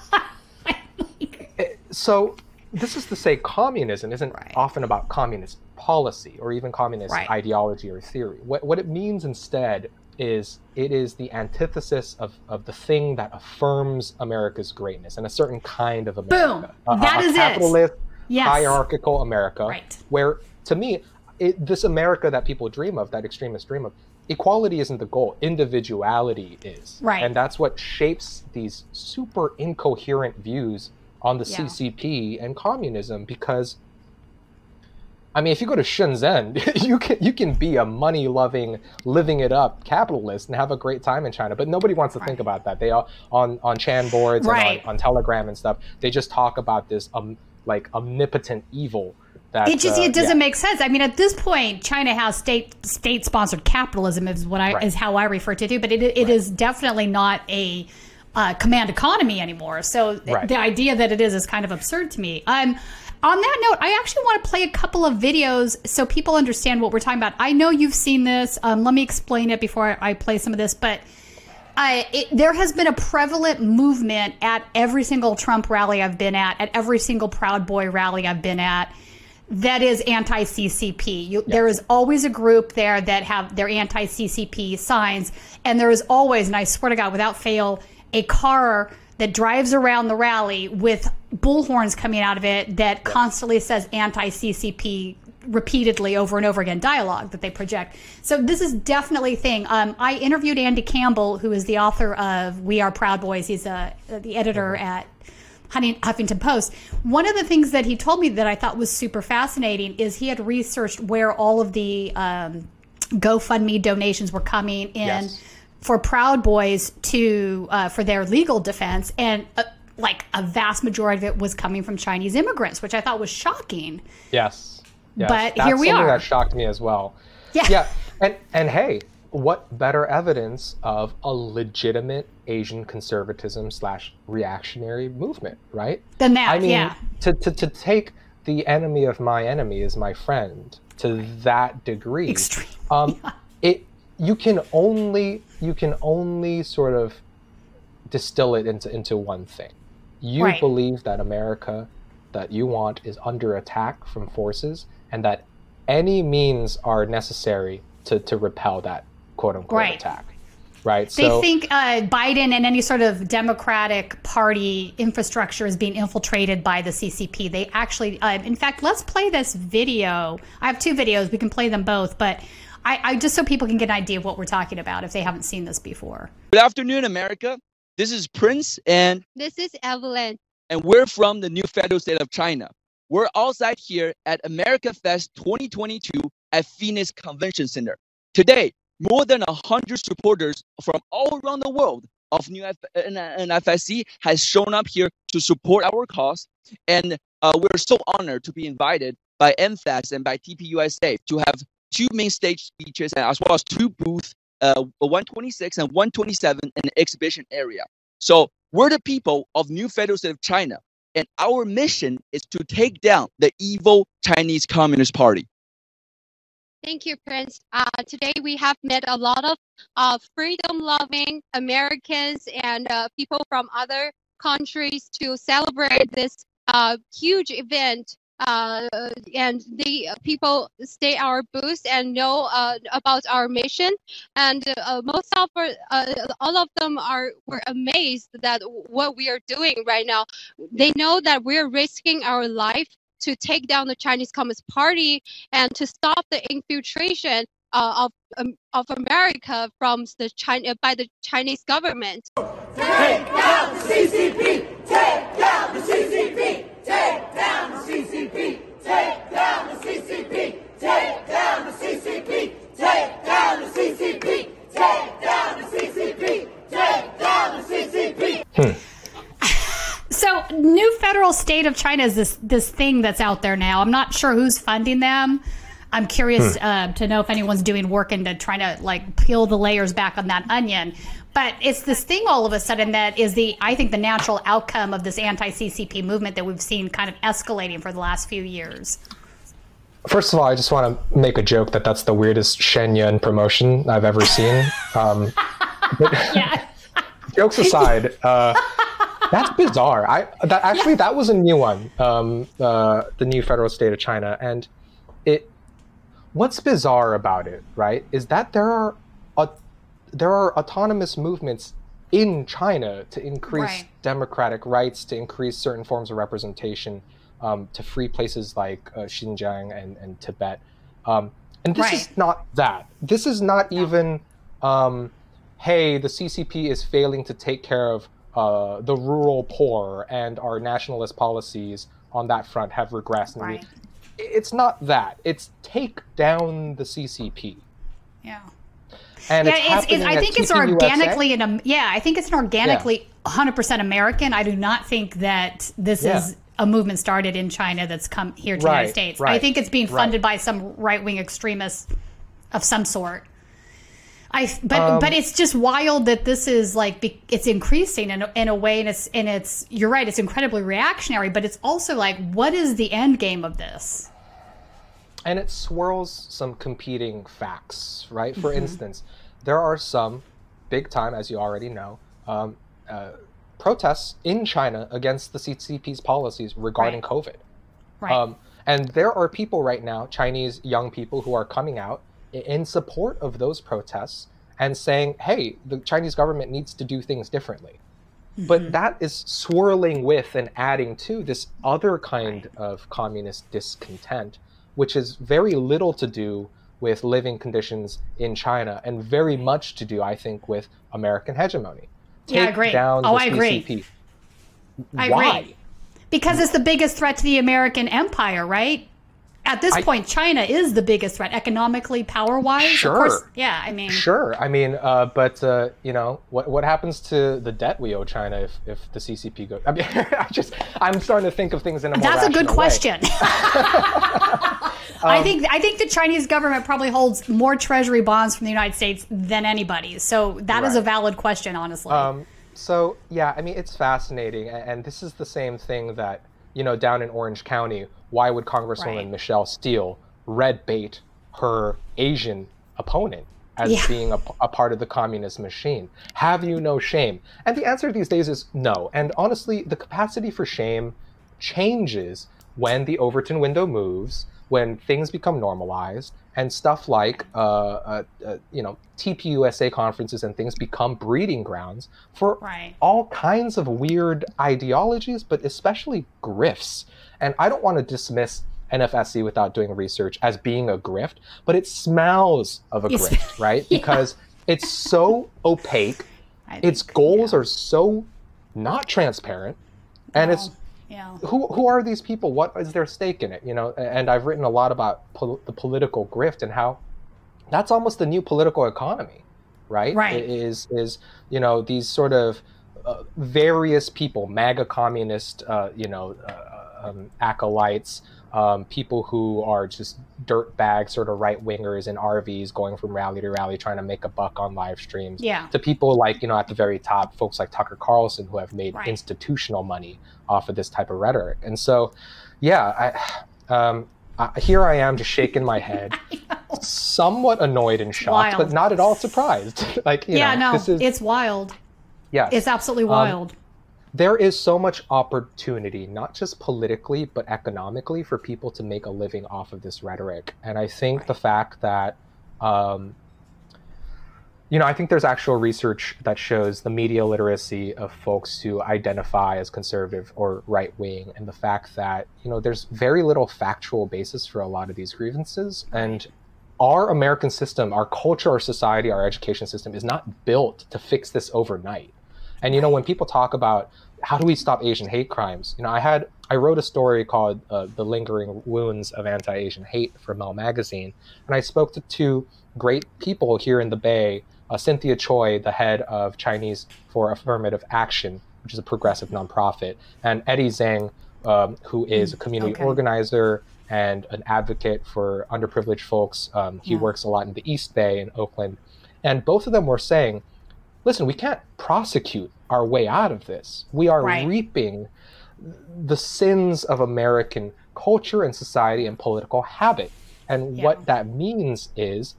So this is to say communism isn't right. often about communist policy or even communist right. ideology or theory. What, what it means instead is it is the antithesis of, of the thing that affirms America's greatness and a certain kind of America. Boom. A, that a, a is capitalist, it. Yes. hierarchical America. Right. Where, to me, it, this America that people dream of, that extremists dream of, equality isn't the goal. Individuality is. Right. And that's what shapes these super incoherent views on the yeah. CCP and communism because I mean, if you go to Shenzhen, you can you can be a money loving, living it up capitalist and have a great time in China. But nobody wants to right. think about that. They all on on chanboards right. and on, on, Telegram and stuff. They just talk about this um like omnipotent evil. That, it just uh, it doesn't yeah. make sense. I mean, at this point, China has state state sponsored capitalism is what I right. is how I refer to it. But it, it is definitely not a uh, command economy anymore. So right. the idea that it is is kind of absurd to me. Um, on that note, I actually want to play a couple of videos so people understand what we're talking about. I know you've seen this. Um, let me explain it before I, I play some of this, but. Uh, it, there has been a prevalent movement at every single Trump rally I've been at, at every single Proud Boy rally I've been at, that is anti CCP. Yes. There is always a group there that have their anti CCP signs, and there is always, and I swear to God, without fail, a car that drives around the rally with bullhorns coming out of it that constantly says anti CCP repeatedly over and over again dialogue that they project. So this is definitely a thing. Um, I interviewed Andy Campbell, who is the author of We Are Proud Boys. He's a, uh, the editor at Huffington Post. One of the things that he told me that I thought was super fascinating is he had researched where all of the um, GoFundMe donations were coming in. Yes for Proud Boys to uh, for their legal defense, and uh, like a vast majority of it was coming from Chinese immigrants, which I thought was shocking. Yes, yes. but That's here we something are. That shocked me as well. Yeah, yeah, and and hey, what better evidence of a legitimate Asian conservatism slash reactionary movement, right? Than that, I mean, yeah. To, to, to take the enemy of my enemy is my friend to that degree. Extreme. Um, yeah. It you can only you can only sort of distill it into into one thing. You right. believe that America that you want is under attack from forces and that any means are necessary to, to repel that quote unquote right. attack. right? They so, think uh, Biden and any sort of Democratic Party infrastructure is being infiltrated by the CCP. They actually, uh, in fact, let's play this video. I have two videos. We can play them both, but I, I just so people can get an idea of what we're talking about if they haven't seen this before. Good afternoon, America. This is Prince, and this is Evelyn, and we're from the new federal state of China. We're outside here at America Fest 2022 at Phoenix Convention Center. Today, more than 100 supporters from all around the world of New F- NFSC has shown up here to support our cause. And uh, we're so honored to be invited by NFES and by TPUSA to have two main stage speeches as well as two booths, uh, 126 and 127 in the exhibition area. So we're the people of New Federal State of China, and our mission is to take down the evil Chinese Communist Party. Thank you, Prince. Uh, today we have met a lot of uh, freedom-loving Americans and uh, people from other countries to celebrate this uh, huge event. Uh, and the people stay our booth and know uh, about our mission. And most of our, all of them are were amazed that what we are doing right now. They know that we're risking our life to take down the Chinese Communist Party and to stop the infiltration uh, of um, of America from the China by the Chinese government. Take down the CCP. Take down the CCP. Take down the CCP. Take down the CCP. Take down the CCP. Take down the CCP. Take down the CCP. Take down the CCP. Hmm. So, new federal state of China is this this thing that's out there now. I'm not sure who's funding them. I'm curious hmm. uh, to know if anyone's doing work into trying to like peel the layers back on that onion. But it's this thing all of a sudden that is the I think the natural outcome of this anti-CCP movement that we've seen kind of escalating for the last few years. First of all, I just want to make a joke that that's the weirdest Shen Yun promotion I've ever seen. Um, yeah. jokes aside. Uh, that's bizarre. I that actually that was a new one. Um, uh, the new federal state of China, and it. What's bizarre about it, right, is that there are, a, there are autonomous movements in China to increase right. democratic rights, to increase certain forms of representation, um, to free places like uh, Xinjiang and, and Tibet. Um, and this right. is not that. This is not no. even, um, hey, the CCP is failing to take care of uh, the rural poor and our nationalist policies on that front have regressed. Right. It's not that. It's take down the CCP. Yeah. And yeah, it's, it's, I think it's organically an yeah. I think it's an organically yeah. 100% American. I do not think that this yeah. is a movement started in China that's come here to right, the United States. Right, I think it's being funded right. by some right wing extremists of some sort. I but um, but it's just wild that this is like it's increasing in a, in a way and it's and it's you're right it's incredibly reactionary but it's also like what is the end game of this? And it swirls some competing facts, right? For mm-hmm. instance, there are some big time, as you already know, um, uh, protests in China against the CCP's policies regarding right. COVID. Right. Um, and there are people right now, Chinese young people, who are coming out in support of those protests and saying, hey, the Chinese government needs to do things differently. Mm-hmm. But that is swirling with and adding to this other kind of communist discontent, which is very little to do with living conditions in China and very much to do, I think, with American hegemony. Take yeah, I agree. Down oh, I agree. I Why? agree. Because it's the biggest threat to the American empire, right? At this I, point, China is the biggest threat economically, power wise. Sure. Course, yeah, I mean. Sure. I mean, uh, but uh, you know, what what happens to the debt we owe China if, if the CCP goes? I mean, I just I'm starting to think of things in a more. That's a good question. um, I think I think the Chinese government probably holds more Treasury bonds from the United States than anybody. So that right. is a valid question, honestly. Um, so yeah, I mean, it's fascinating, and this is the same thing that you know down in Orange County why would Congresswoman right. Michelle Steel red bait her Asian opponent as yeah. being a, a, part of the communist machine? Have you no shame? And the answer these days is no. And honestly, the capacity for shame changes when the Overton window moves, when things become normalized, and stuff like uh, uh, uh, you know TPUSA conferences and things become breeding grounds for Right. all kinds of weird ideologies, but especially grifts. And I don't want to dismiss NFSC without doing research as being a grift, but it smells of a grift, right? Yeah. Because it's so opaque, I its goals yeah. are so not transparent, and it's yeah. who who are these people? What is their stake in it? You know, and I've written a lot about pol- the political grift and how that's almost the new political economy, right? Right. It Is is you know these sort of uh, various people, MAGA communist, uh, you know, uh, um, acolytes, um, people who are just dirtbag sort of right wingers in RVs, going from rally to rally, trying to make a buck on live streams Yeah. to people like you know at the very top folks like tucker carlson who have made Right. institutional money off of this type of rhetoric and so yeah i um I, here i am just shaking my head somewhat annoyed and shocked but not at all surprised like you yeah, know no, this is it's wild. yes. It's absolutely wild. There is so much opportunity, not just politically, but economically, for people to make a living off of this rhetoric. And I think the fact that, um, you know, I think there's actual research that shows the media literacy of folks who identify as conservative or right wing, and the fact that, you know, there's very little factual basis for a lot of these grievances. And our American system, our culture, our society, our education system is not built to fix this overnight. And you know, when people talk about how do we stop Asian hate crimes, you know, I had I wrote a story called uh, "The Lingering Wounds of Anti-Asian Hate" for Mel Magazine, and I spoke to two great people here in the Bay. Uh, Cynthia Choi, the head of Chinese for Affirmative Action, which is a progressive nonprofit, and Eddie Zhang, um, who is a community okay. organizer and an advocate for underprivileged folks. Um, he Yeah. works a lot in the East Bay in Oakland, and both of them were saying listen, we can't prosecute our way out of this. We are Right. reaping the sins of American culture and society and political habit. And Yeah. what that means is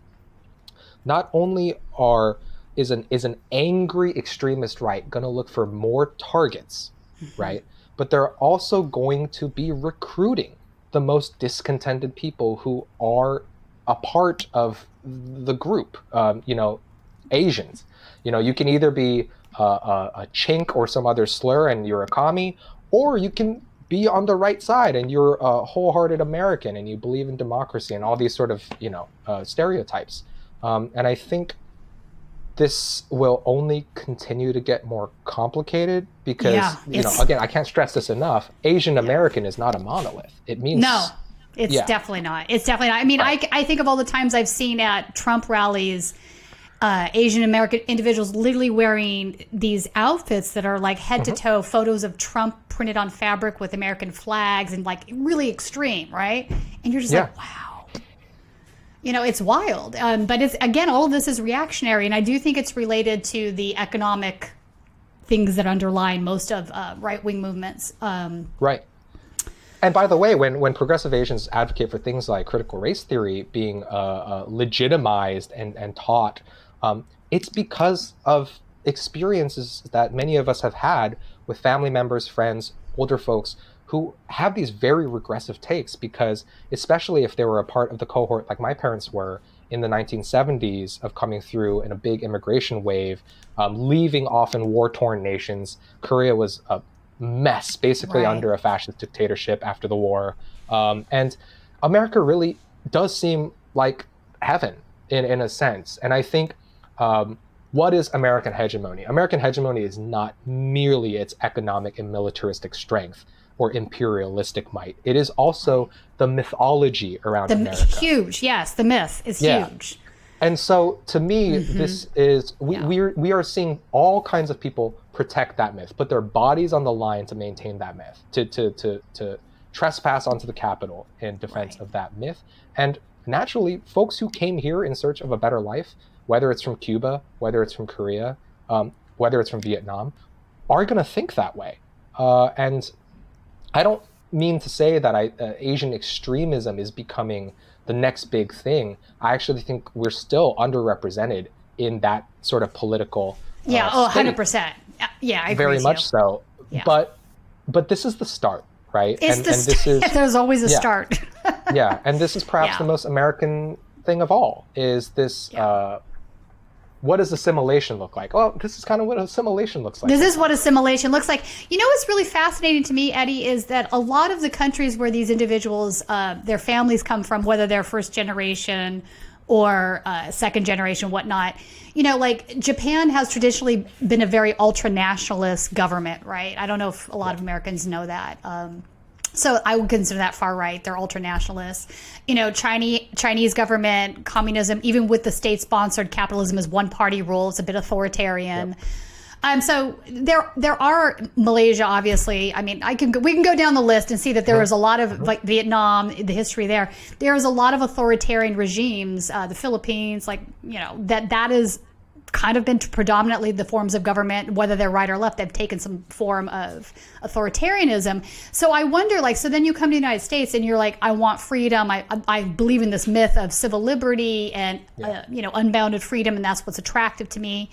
not only are is an is an angry extremist right going to look for more targets, right? But they're also going to be recruiting the most discontented people who are a part of the group. Um, you know, Asians. You know, you can either be a, a, a chink or some other slur and you're a commie, or you can be on the right side and you're a wholehearted American and you believe in democracy and all these sort of you know uh, stereotypes. Um, and I think this will only continue to get more complicated because Yeah, you know again I can't stress this enough. Asian American is not a monolith. It means No, it's Yeah. definitely not. It's definitely not. I mean, I, I think of all the times I've seen at Trump rallies, uh, Asian American individuals literally wearing these outfits that are like head to Mm-hmm. toe photos of Trump printed on fabric with American flags and like really extreme, right? And you're just Yeah. like, wow. You know, it's wild. Um, but it's again, all of this is reactionary, and I do think it's related to the economic things that underlie most of uh, right wing movements. Um, Right. And by the way, when, when progressive Asians advocate for things like critical race theory being uh, uh, legitimized and, and taught, um, it's because of experiences that many of us have had with family members, friends, older folks who have these very regressive takes because, especially if they were a part of the cohort like my parents were in the 1970s of coming through in a big immigration wave, um, leaving often war torn nations. Korea was a mess, basically Right. under a fascist dictatorship after the war. Um, and America really does seem like heaven in, in a sense. And I think um, what is American hegemony? American hegemony is not merely its economic and militaristic strength or imperialistic might. It is also the mythology around the America. huge, yes, the myth is Yeah. huge. And so to me, this is we, Mm-hmm. Yeah. we are seeing all kinds of people protect that myth, put their bodies on the line to maintain that myth, to to to to trespass onto the Capitol in defense Right. of that myth. And naturally, folks who came here in search of a better life, whether it's from Cuba, whether it's from Korea, um, whether it's from Vietnam, are going to think that way. Uh, and I don't mean to say that I, uh, Asian extremism is becoming the next big thing. I actually think we're still underrepresented in that sort of political. uh, Yeah, oh, 100%. Uh, Yeah, I agree Very much you. so. Yeah. But but this is the start, right? It's and the and this st- is there's always a yeah. start. yeah, and this is perhaps Yeah. the most American thing of all is this uh, what does assimilation look like? Oh, this is kind of what assimilation looks like. This is what assimilation looks like. You know what's really fascinating to me, Eddie, is that a lot of the countries where these individuals, uh, their families come from, whether they're first generation or uh, second generation, whatnot, you know, like Japan has traditionally been a very ultra nationalist government, right? I don't know if a lot of Americans know that. Um, so I would consider that far right. They're ultra nationalists. You know, Chinese Chinese government, communism, even with the state sponsored capitalism is one party rule. It's a bit authoritarian. Um, so there there are Malaysia, obviously. I mean, I can go, we can go down the list and see that there is a lot of like Vietnam, the history there. There is a lot of authoritarian regimes. Uh, the Philippines, like you know, that that is kind of been predominantly the forms of government, whether they're right or left, they've taken some form of authoritarianism. So I wonder, like, so then you come to the United States and you're like, I want freedom. I, I believe in this myth of civil liberty and, uh, you know, unbounded freedom, and that's what's attractive to me.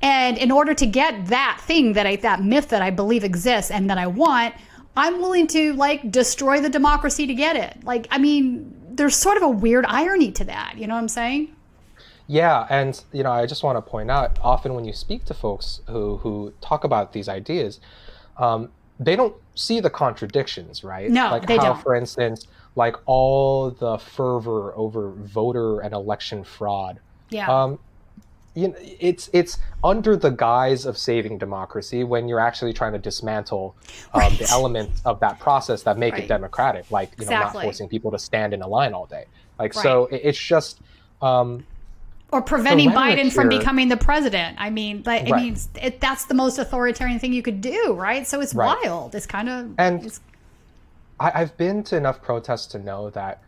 And in order to get that thing that I, that myth that I believe exists and that I want, I'm willing to like destroy the democracy to get it. Like, I mean, there's sort of a weird irony to that. You know what I'm saying? Yeah, and you know, I just want to point out, often when you speak to folks who who talk about these ideas, um, they don't see the contradictions, right? No, like they how, don't. for instance, like all the fervor over voter and election fraud. Yeah. Um, you know, it's it's under the guise of saving democracy when you're actually trying to dismantle um, Right. the elements of that process that make Right. it democratic, like you know, not forcing people to stand in a line all day. Like so, it, it's just. Um, or preventing Biden from becoming the president. I mean, but I Right. mean, it, that's the most authoritarian thing you could do, right? So it's Right. wild. It's kind of And- it's, I, I've been to enough protests to know that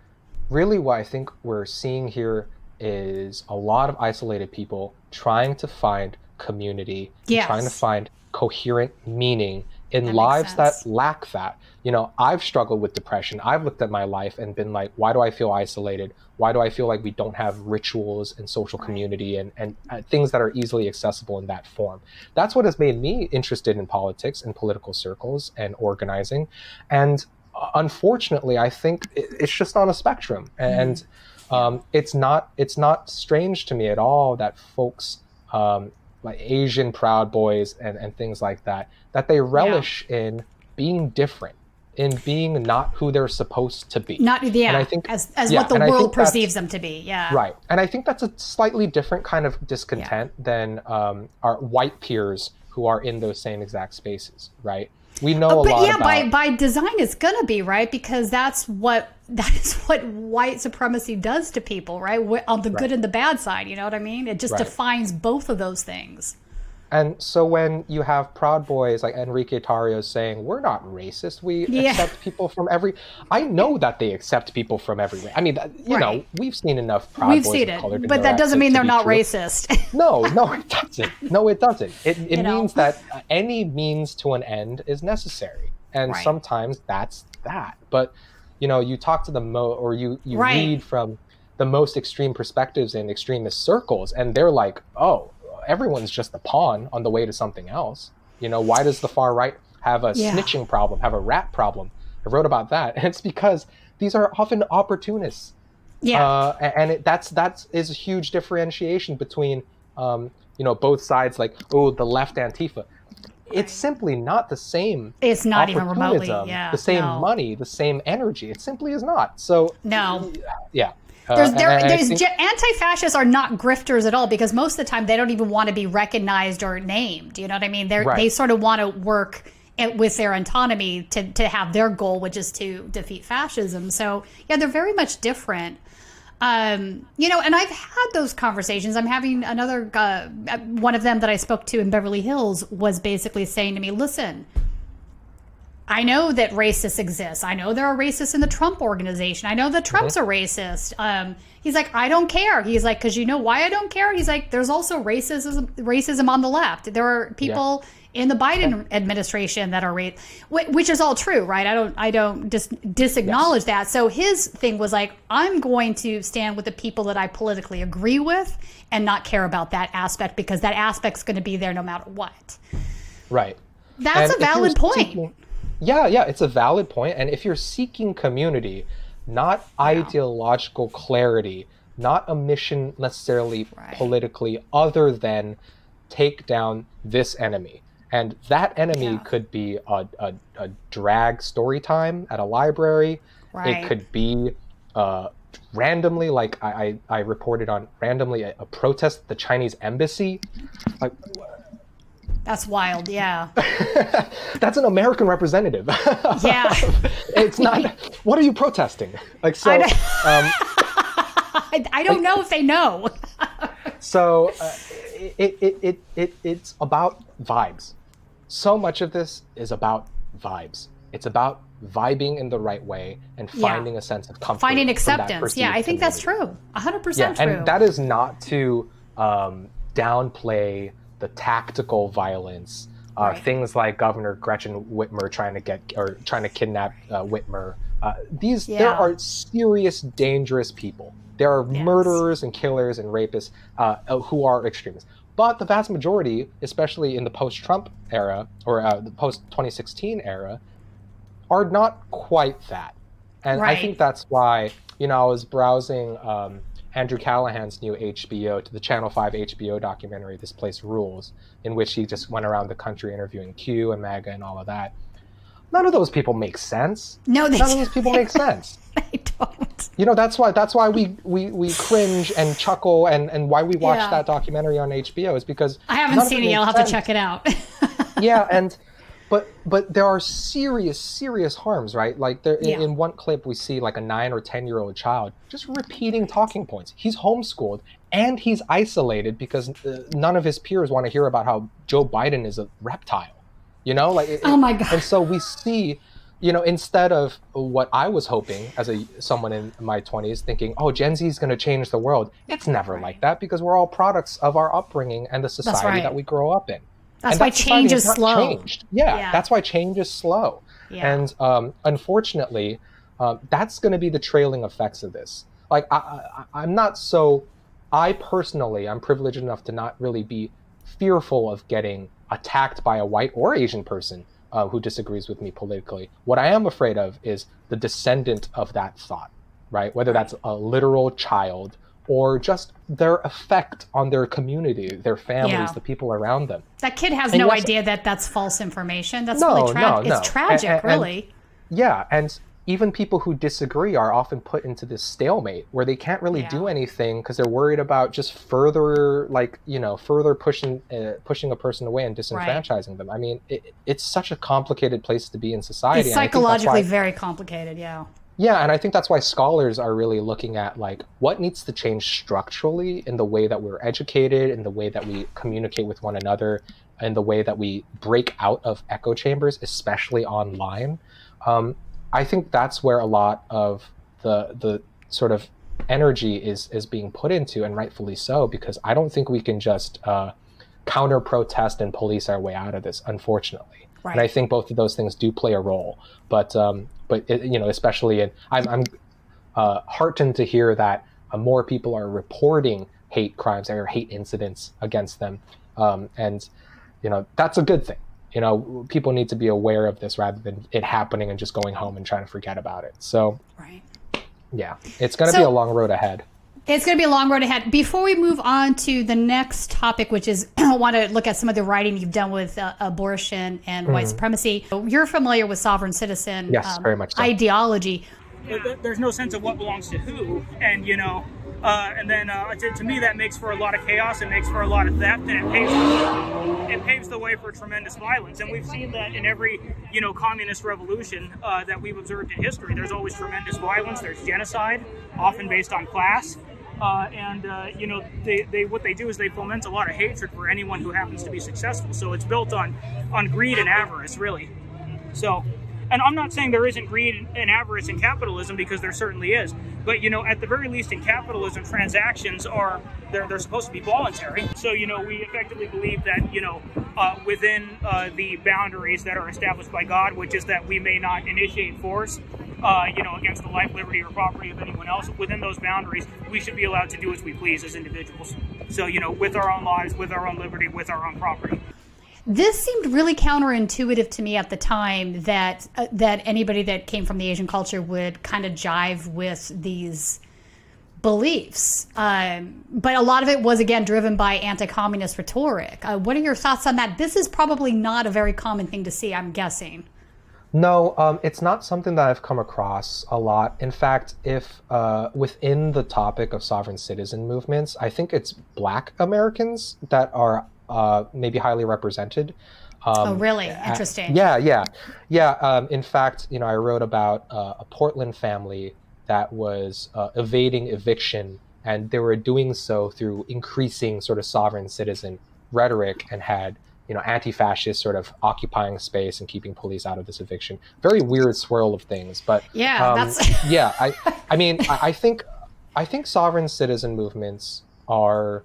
really what I think we're seeing here is a lot of isolated people trying to find community, Yes. trying to find coherent meaning in That lives that lack that. You know, I've struggled with depression. I've looked at my life and been like, why do I feel isolated? Why do I feel like we don't have rituals and social community and, and uh, things that are easily accessible in that form? That's what has made me interested in politics and political circles and organizing. And uh, unfortunately, I think it's just on a spectrum. And um, it's not it's not strange to me at all that folks um, like Asian Proud Boys and, and things like that that they relish in being different, in being not who they're supposed to be. not yeah, And I think- as as yeah, what the world perceives them to be. Yeah, Right. And I think that's a slightly different kind of discontent than um, our white peers who are in those same exact spaces, right? We know a Oh, but yeah, about by by design, it's gonna be right because that's what that is what white supremacy does to people, right? On the good and the bad side, you know what I mean? It just Right. defines both of those things. And so when you have Proud Boys like Enrique Tarrio saying, we're not racist, we Yeah. accept people from every. I know that they accept people from everywhere. I mean, that- you know, we've seen enough Proud We've Boys seen it, but that doesn't mean they're not racist. racist. No, no, it doesn't. No, it doesn't. It, it You know? means that any means to an end is necessary, and Right. sometimes that's that. But you know, you talk to the mo, or you you Right. read from the most extreme perspectives in extremist circles, and they're like, oh, everyone's just a pawn on the way to something else. You know, why does the far right have a Yeah. snitching problem, have a rat problem? I wrote about that, and it's because these are often opportunists yeah, uh, and it, that's that is a huge differentiation between um, you know both sides like oh the left antifa it's simply not the same it's not even remotely. Yeah, the same no. money the same energy it simply is not so No. yeah Uh, There's, there, there's think- anti-fascists are not grifters at all because most of the time they don't even want to be recognized or named. You know what I mean? They're, Right. They sort of want to work it- with their autonomy to, to have their goal, which is to defeat fascism. So yeah, they're very much different. Um, you know, and I've had those conversations. I'm having another uh, one of them that I spoke to in Beverly Hills was basically saying to me, "Listen, I know that racists exist. I know there are racists in the Trump organization. I know that Trump's a racist. Um, he's like, I don't care. He's like, because you know why I don't care? He's like, there's also racism, racism on the left. There are people in the Biden administration that are racist, which is all true, right? I don't, I don't just disacknowledge that. So his thing was like, I'm going to stand with the people that I politically agree with and not care about that aspect because that aspect's going to be there no matter what. right That's And a valid point. seeking- yeah, yeah, it's a valid point. And if you're seeking community, not ideological clarity, not a mission necessarily Right. politically other than take down this enemy. And that enemy Yeah. could be a, a, a drag story time at a library. Right. It could be uh, randomly, like I, I, I reported on randomly a, a protest at the Chinese embassy. Like, That's wild. Yeah. that's an American representative. Yeah. it's not. What are you protesting? Like so. I know. Um, I, I don't know if they know. so uh, it, it, it, it, it's about vibes. So much of this is about vibes. It's about vibing in the right way and Yeah. finding a sense of comfort. Finding acceptance. Yeah, I think that's community. true. 100% Yeah, true. and that is not to um, downplay the tactical violence. Uh, Right. Things like Governor Gretchen Whitmer trying to get or trying to kidnap uh, Whitmer. Uh, these there are serious, dangerous people. There are Yes. murderers and killers and rapists uh, who are extremists. But the vast majority, especially in the post-Trump era or uh, the post-2016 era, are not quite that. And I think that's why, you know, I was browsing um, Andrew Callaghan's new HBO to the Channel 5 HBO documentary, This Place Rules, in which he just went around the country interviewing Q and MAGA and all of that. None of those people make sense. no, they, None of those people make sense. they don't. You know, that's why that's why we, we, we cringe and chuckle and, and why we watch Yeah. that documentary on HBO is because I haven't seen it. I'll have sense to check it out. yeah and but but there are serious serious harms right like there in, Yeah. in one clip we see like a nine or ten year old child just repeating talking points he's homeschooled and he's isolated because uh, none of his peers want to hear about how joe biden is a reptile you know like it- Oh my God. and so we see you know instead of what i was hoping as a someone in my 20s thinking oh gen z is going to change the world it's never like that because we're all products of our upbringing and the society right. that we grow up in That's and why that change is slow. changed. Yeah, Yeah. that's why change is slow. Yeah. And um, unfortunately, um, that's going to be the trailing effects of this. Like, I, I, I'm not so. I personally, I'm privileged enough to not really be fearful of getting attacked by a white or Asian person uh, who disagrees with me politically. What I am afraid of is the descendant of that thought, right? Whether that's a literal child or just their effect on their community, their families, Yeah. the people around them. that kid has And no yes- idea that that's false information. That's No, really tragic. no, no. It's tragic, And- and- really. Yeah, and even people who disagree are often put into this stalemate where they can't really do anything because they're worried about just further, like you know, further pushing uh, pushing a person away and disenfranchising them. I mean, it, it's such a complicated place to be in society. it's and I think that's psychologically why- very complicated. Yeah. yeah, and I think that's why scholars are really looking at like what needs to change structurally in the way that we're educated, in the way that we communicate with one another, in the way that we break out of echo chambers, especially online. Um, I think that's where a lot of the the sort of energy is is being put into, and rightfully so, because I don't think we can just uh, counter protest and police our way out of this, unfortunately. And I think both of those things do play a role. But um, but it, you know, especially in I'm, I'm uh, heartened to hear that uh, more people are reporting hate crimes or hate incidents against them, um, and you know that's a good thing. You know, people need to be aware of this rather than it happening and just going home and trying to forget about it. So Right. yeah, it's going to So- be a long road ahead. It's going to be a long road ahead. Before we move on to the next topic, which is I want to look at some of the writing you've done with uh, abortion and white supremacy. You're familiar with sovereign citizen. Yes, very much so. ideology. There- there- there's no sense of what belongs to who, and you know, uh, and then uh, to, to me that makes for a lot of chaos. It makes for a lot of theft, and it paves it paves the way for tremendous violence. And we've seen that in every you know communist revolution uh, that we've observed in history. There's always tremendous violence. There's genocide, often based on class. Uh, and uh, you know they, they what they do is they foment a lot of hatred for anyone who happens to be successful. So it's built on on greed and avarice, really. So, and I'm not saying there isn't greed and avarice in capitalism because there certainly is. But you know, at the very least, in capitalism, transactions are they're they're supposed to be voluntary. So you know, we effectively believe that you know uh, within uh, the boundaries that are established by God, which is that we may not initiate force. Uh, you know, against the life, liberty, or property of anyone else. Within those boundaries, we should be allowed to do as we please as individuals. So, you know, with our own lives, with our own liberty, with our own property. This seemed really counterintuitive to me at the time that uh, that anybody that came from the Asian culture would kind of jive with these beliefs. Um, but a lot of it was, again, driven by anti communist rhetoric. Uh, what are your thoughts on that? This is probably not a very common thing to see, I'm guessing. No, um, it's not something that I've come across a lot. In fact, if uh, within the topic of sovereign citizen movements, I think it's Black Americans that are uh, maybe highly represented. Um, oh, really? Interesting. yeah, yeah, yeah. Um, in fact, you know, I wrote about uh, a Portland family that was uh, evading eviction, and they were doing so through increasing sort of sovereign citizen rhetoric and had you know, anti-fascist sort of occupying space and keeping police out of this eviction. Very weird swirl of things, but yeah, um, that's yeah. I, I mean, I, I think, I think sovereign citizen movements are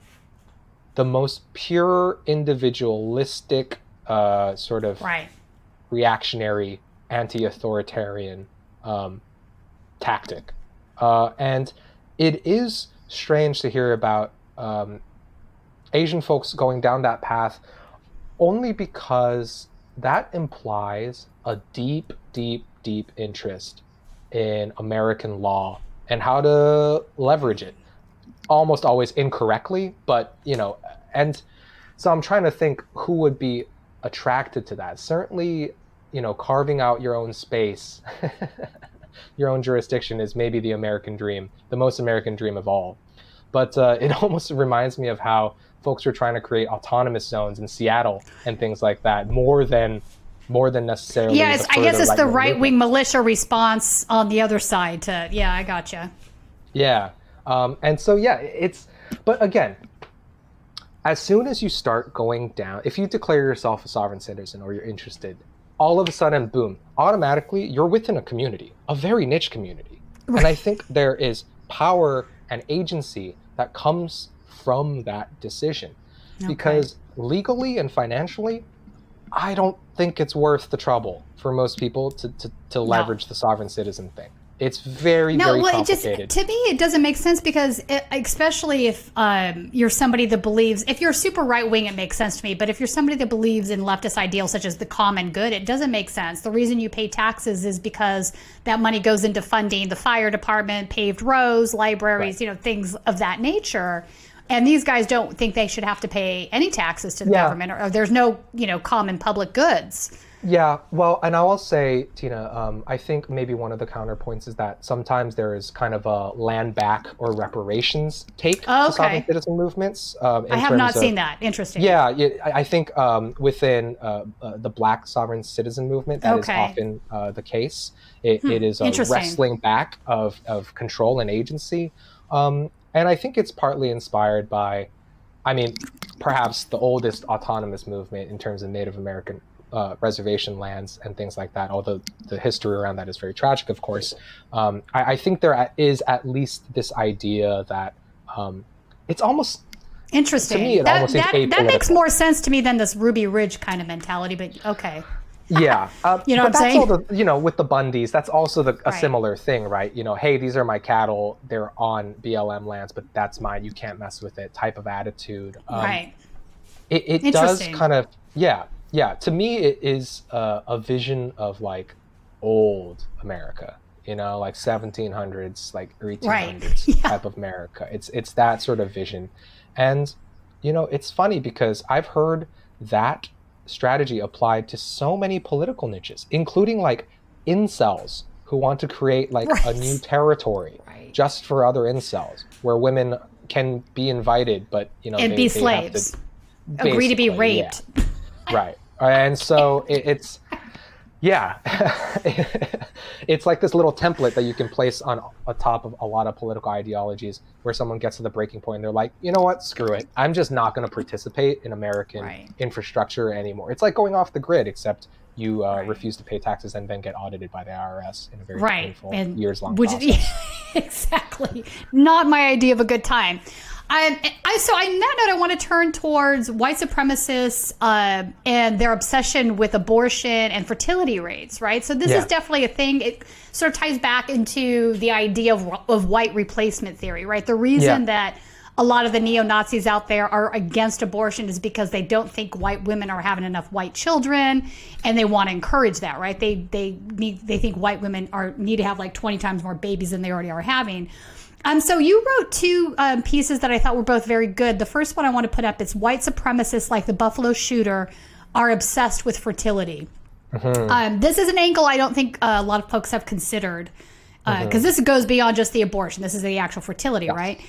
the most pure individualistic, uh, sort of right. reactionary, anti-authoritarian um, tactic, uh, and it is strange to hear about um, Asian folks going down that path only because that implies a deep, deep, deep interest in American law and how to leverage it. Almost always incorrectly, but you know, and so I'm trying to think who would be attracted to that. Certainly, you know, carving out your own space, your own jurisdiction is maybe the American dream, the most American dream of all. But uh, it almost reminds me of how folks are trying to create autonomous zones in Seattle and things like that more than more than necessarily. Yeah, I guess it's the right wing militia response on the other side. To yeah, I gotcha. Yeah, um, and so yeah, it's but again, as soon as you start going down, if you declare yourself a sovereign citizen or you're interested, all of a sudden, boom, automatically you're within a community, a very niche community, right. and I think there is power and agency that comes from that decision. Okay. Because legally and financially, I don't think it's worth the trouble for most people to, to, to leverage no. the sovereign citizen thing. It's very, no, very well, complicated. Just, to me, it doesn't make sense because, it, especially if um, you're somebody that believes, if you're super right wing, it makes sense to me. But if you're somebody that believes in leftist ideals such as the common good, it doesn't make sense. The reason you pay taxes is because that money goes into funding the fire department, paved roads, libraries, right. you know, things of that nature. And these guys don't think they should have to pay any taxes to the yeah. government, or, or, there's no, you know, common public goods. Yeah, well, and I will say, Tina, um, I think maybe one of the counterpoints is that sometimes there is kind of a land back or reparations take oh, okay. to sovereign citizen movements. Um, I have not of, seen that. Interesting. Yeah, I think um, within uh, uh, the Black sovereign citizen movement, that okay. is often uh, the case. It, hmm. it is a wrestling back of, of control and agency. Um, and I think it's partly inspired by, I mean, perhaps the oldest autonomous movement in terms of Native American uh, reservation lands and things like that. Although the history around that is very tragic, of course. Um, I, I, think there is at least this idea that um, it's almost interesting. To me, it that, almost that, that makes more sense to me than this Ruby Ridge kind of mentality. But okay. Yeah, uh, you know what I'm that's saying? All the, you know, with the Bundys, that's also the, a right. similar thing, right? You know, hey, these are my cattle; they're on BLM lands, but that's mine. You can't mess with it. Type of attitude. Um, right. It, it does kind of, yeah, yeah. To me, it is uh, a vision of like old America. You know, like 1700s, like 1800s right. yeah. type of America. It's it's that sort of vision, and you know, it's funny because I've heard that strategy applied to so many political niches, including like incels who want to create like right. a new territory right. just for other incels where women can be invited, but you know, and they, be slaves, to, agree to be raped. Yeah. right. And so it, it's, yeah, it's like this little template that you can place on a top of a lot of political ideologies where someone gets to the breaking point and they're like, you know what, screw it. I'm just not going to participate in American right. infrastructure anymore. It's like going off the grid, except you uh, right. refuse to pay taxes and then get audited by the IRS in a very right. painful, years long process. exactly. Not my idea of a good time. I, I, so on that note, I want to turn towards white supremacists uh, and their obsession with abortion and fertility rates, right? So this yeah. is definitely a thing. It sort of ties back into the idea of, of white replacement theory, right? The reason yeah. that a lot of the neo Nazis out there are against abortion is because they don't think white women are having enough white children, and they want to encourage that, right? They they need they think white women are need to have like twenty times more babies than they already are having. Um, so you wrote two um, pieces that I thought were both very good. The first one I want to put up is white supremacists like the Buffalo shooter are obsessed with fertility. Mm-hmm. Um, this is an angle I don't think uh, a lot of folks have considered because Mm-hmm. this goes beyond just the abortion. This is the actual fertility, right?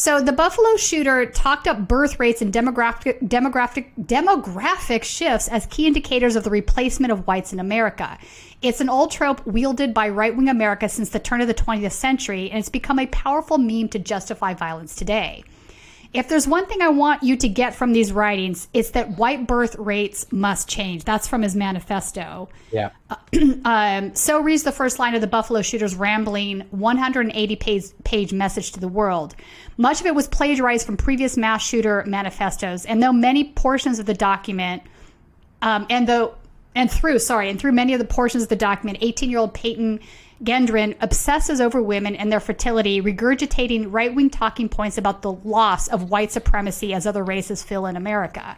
So the Buffalo shooter talked up birth rates and demographic demographic demographic shifts as key indicators of the replacement of whites in America. It's an old trope wielded by right-wing America since the turn of the 20th century, and it's become a powerful meme to justify violence today. If there's one thing I want you to get from these writings, it's that white birth rates must change. That's from his manifesto. Yeah. Um, so reads the first line of the Buffalo Shooter's rambling 180 page, page message to the world. Much of it was plagiarized from previous mass shooter manifestos, and though many portions of the document, um, and though and through sorry, and through many of the portions of the document, 18 year old Peyton Gendron obsesses over women and their fertility, regurgitating right wing talking points about the loss of white supremacy as other races fill in America.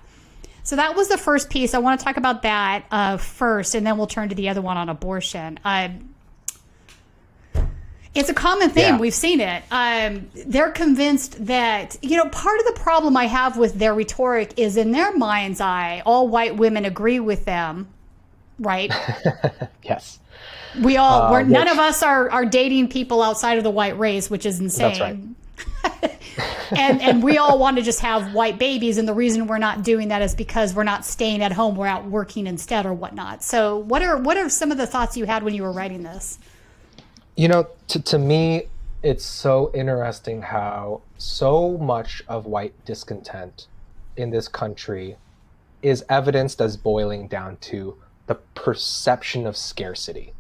So that was the first piece. I want to talk about that uh, first, and then we'll turn to the other one on abortion. Um, it's a common theme. Yeah. We've seen it. Um, they're convinced that, you know, part of the problem I have with their rhetoric is in their mind's eye, all white women agree with them, right? Yes. We all, uh, we're, none of us are, are dating people outside of the white race, which is insane. right. and and we all want to just have white babies, and the reason we're not doing that is because we're not staying at home; we're out working instead, or whatnot. So, what are what are some of the thoughts you had when you were writing this? You know, to, to me, it's so interesting how so much of white discontent in this country is evidenced as boiling down to the perception of scarcity.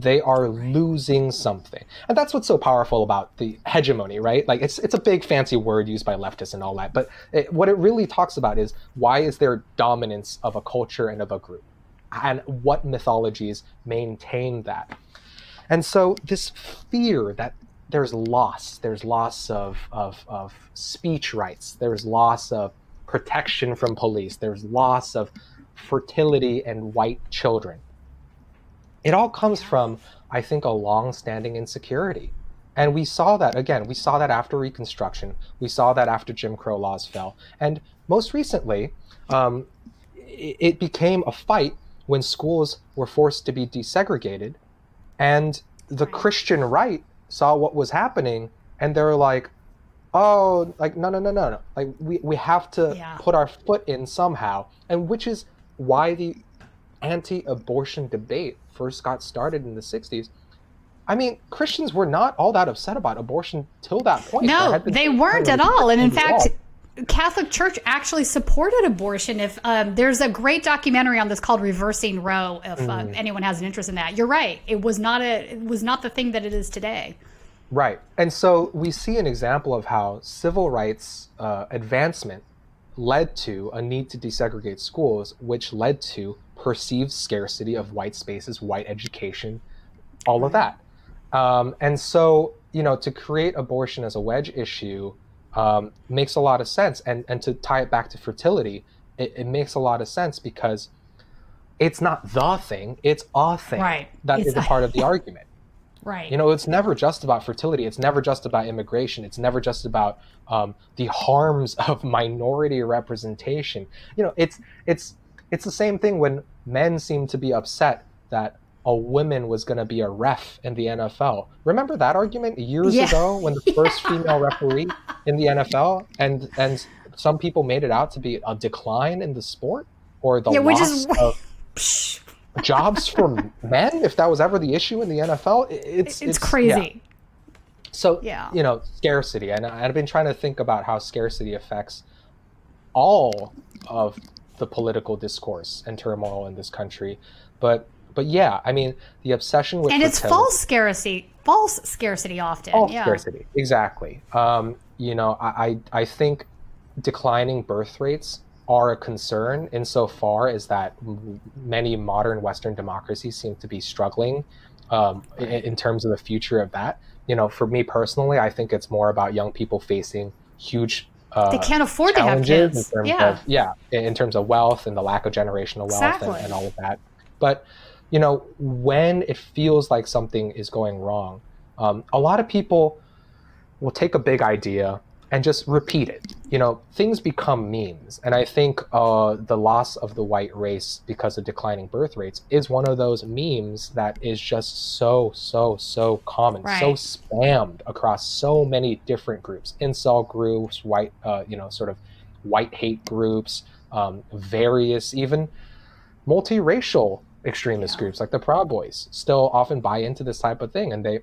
They are losing something. And that's what's so powerful about the hegemony, right? Like it's it's a big fancy word used by leftists and all that, but it, what it really talks about is why is there dominance of a culture and of a group? And what mythologies maintain that? And so this fear that there's loss, there's loss of, of, of speech rights, there's loss of protection from police, there's loss of fertility and white children. It all comes from, I think, a long-standing insecurity. And we saw that again, we saw that after Reconstruction, we saw that after Jim Crow laws fell. And most recently, um, it, it became a fight when schools were forced to be desegregated and the Christian right saw what was happening and they were like, oh, like, no, no, no, no, no. Like, we, we have to Yeah. put our foot in somehow. And which is why the anti abortion debate first got started in the 60s. I mean, Christians were not all that upset about abortion till that point. No, they weren't at all. And in fact, Catholic Church actually supported abortion. If um, there's a great documentary on this called "Reversing Roe," if uh, Mm. anyone has an interest in that, you're right. It was not a it was not the thing that it is today. Right. And so we see an example of how civil rights uh, advancement led to a need to desegregate schools, which led to perceived scarcity of white spaces, white education, all of that. Um, and so, you know, to create abortion as a wedge issue um, makes a lot of sense. And, and to tie it back to fertility, it, it makes a lot of sense because it's not the thing, it's a thing Right. that It's is a a- part of the argument. Right. You know, it's never just about fertility. It's never just about immigration. It's never just about um, the harms of minority representation. You know, it's it's it's the same thing when men seem to be upset that a woman was going to be a ref in the NFL. Remember that argument years Yeah. ago when the first female referee in the NFL and and some people made it out to be a decline in the sport or the Yeah, loss is- of jobs for men if that was ever the issue in the NFL. It- It's it's, yeah. crazy. So, Yeah. you know, scarcity. And I've been trying to think about how scarcity affects all of the political discourse and turmoil in this country. But, but yeah, I mean, the obsession with And it's false scarcity. False scarcity often. false yeah. scarcity. Exactly. Um, you know, I, I I think declining birth rates are a concern insofar as that many modern Western democracies seem to be struggling um, i- in, terms of the future of that. You know, for me personally, I think it's more about young people facing huge. Uh, They can't afford to have kids. in Yeah. of yeah in in terms of wealth and the lack of generational wealth Exactly. and, and all of that but you know when it feels like something is going wrong um, a lot of people will take a big idea and just repeat it. You know, things become memes. And I think uh, the loss of the white race because of declining birth rates is one of those memes that is just so, so, so common, Right. so spammed across so many different groups incel groups, white, uh, you know, sort of white hate groups, um, various, even multiracial extremist Yeah. groups like the Proud Boys still often buy into this type of thing and they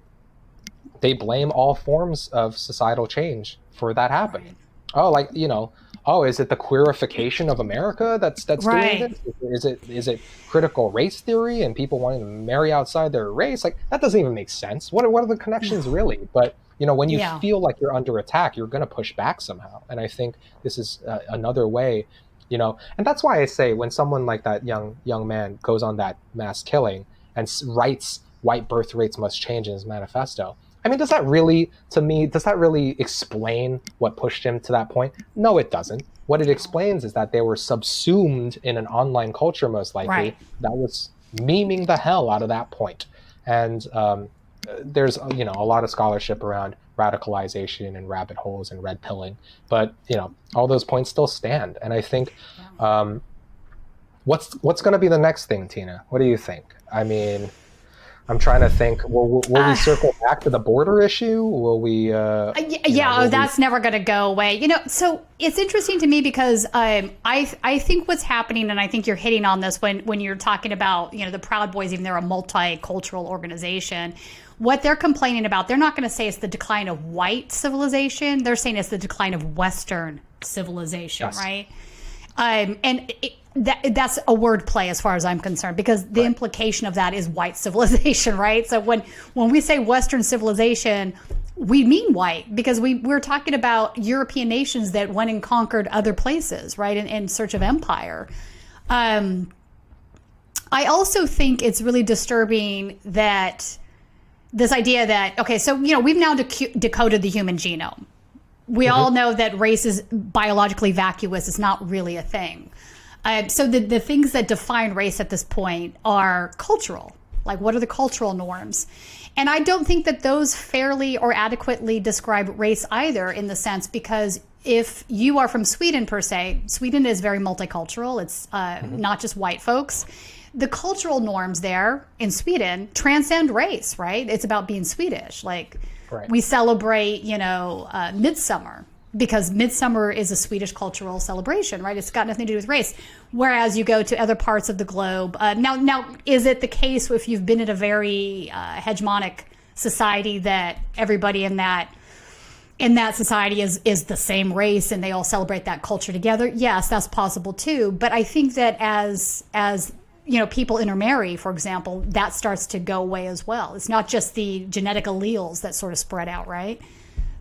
they blame all forms of societal change for that happening. Right. Oh, like you know, oh, is it the queerification of America that's that's Right. doing this? Is it is it critical race theory and people wanting to marry outside their race? Like that doesn't even make sense. What are, what are the connections really? But you know, when you Yeah. feel like you're under attack, you're going to push back somehow. And I think this is uh, another way, you know, and that's why I say when someone like that young young man goes on that mass killing and writes "white birth rates must change" in his manifesto. I mean, does that really, to me, does that really explain what pushed him to that point? No, it doesn't. What it explains is that they were subsumed in an online culture, most likely, Right. that was memeing the hell out of that point. And um, there's, you know, a lot of scholarship around radicalization and rabbit holes and red pilling, but you know, all those points still stand. And I think, um, what's what's going to be the next thing, Tina? What do you think? I mean. I'm trying to think. Will, will, will Uh, we circle back to the border issue? Will we? Uh, Uh, yeah, know, oh, will we- that's never going to go away. You know, so it's interesting to me because um, I I think what's happening, and I think you're hitting on this when when you're talking about you know the Proud Boys, even they're a multicultural organization. What they're complaining about, they're not going to say it's the decline of white civilization. They're saying it's the decline of Western civilization, Yes. right? Um, and it, that that's a word play as far as I'm concerned, because the implication of that is white civilization, right? So when when we say Western civilization, we mean white because we we're talking about European nations that went and conquered other places, right, in, in search of empire. Um, I also think it's really disturbing that this idea that okay, so you know we've now decu- decoded the human genome we all know that race is biologically vacuous. It's not really a thing. Uh, so the, the things that define race at this point are cultural. Like, what are the cultural norms? And I don't think that those fairly or adequately describe race either, in the sense because if you are from Sweden per se, Sweden is very multicultural. It's uh, not just white folks. The cultural norms there in Sweden transcend race, right? It's about being Swedish. Like, Right. we celebrate, you know, uh, midsummer because midsummer is a Swedish cultural celebration, right? It's got nothing to do with race. Whereas you go to other parts of the globe. Uh, now, now, is it the case if you've been in a very uh, hegemonic society that everybody in that in that society is is the same race and they all celebrate that culture together? Yes, that's possible too. But I think that as as you know, people intermarry, for example, that starts to go away as well. It's not just the genetic alleles that sort of spread out, right?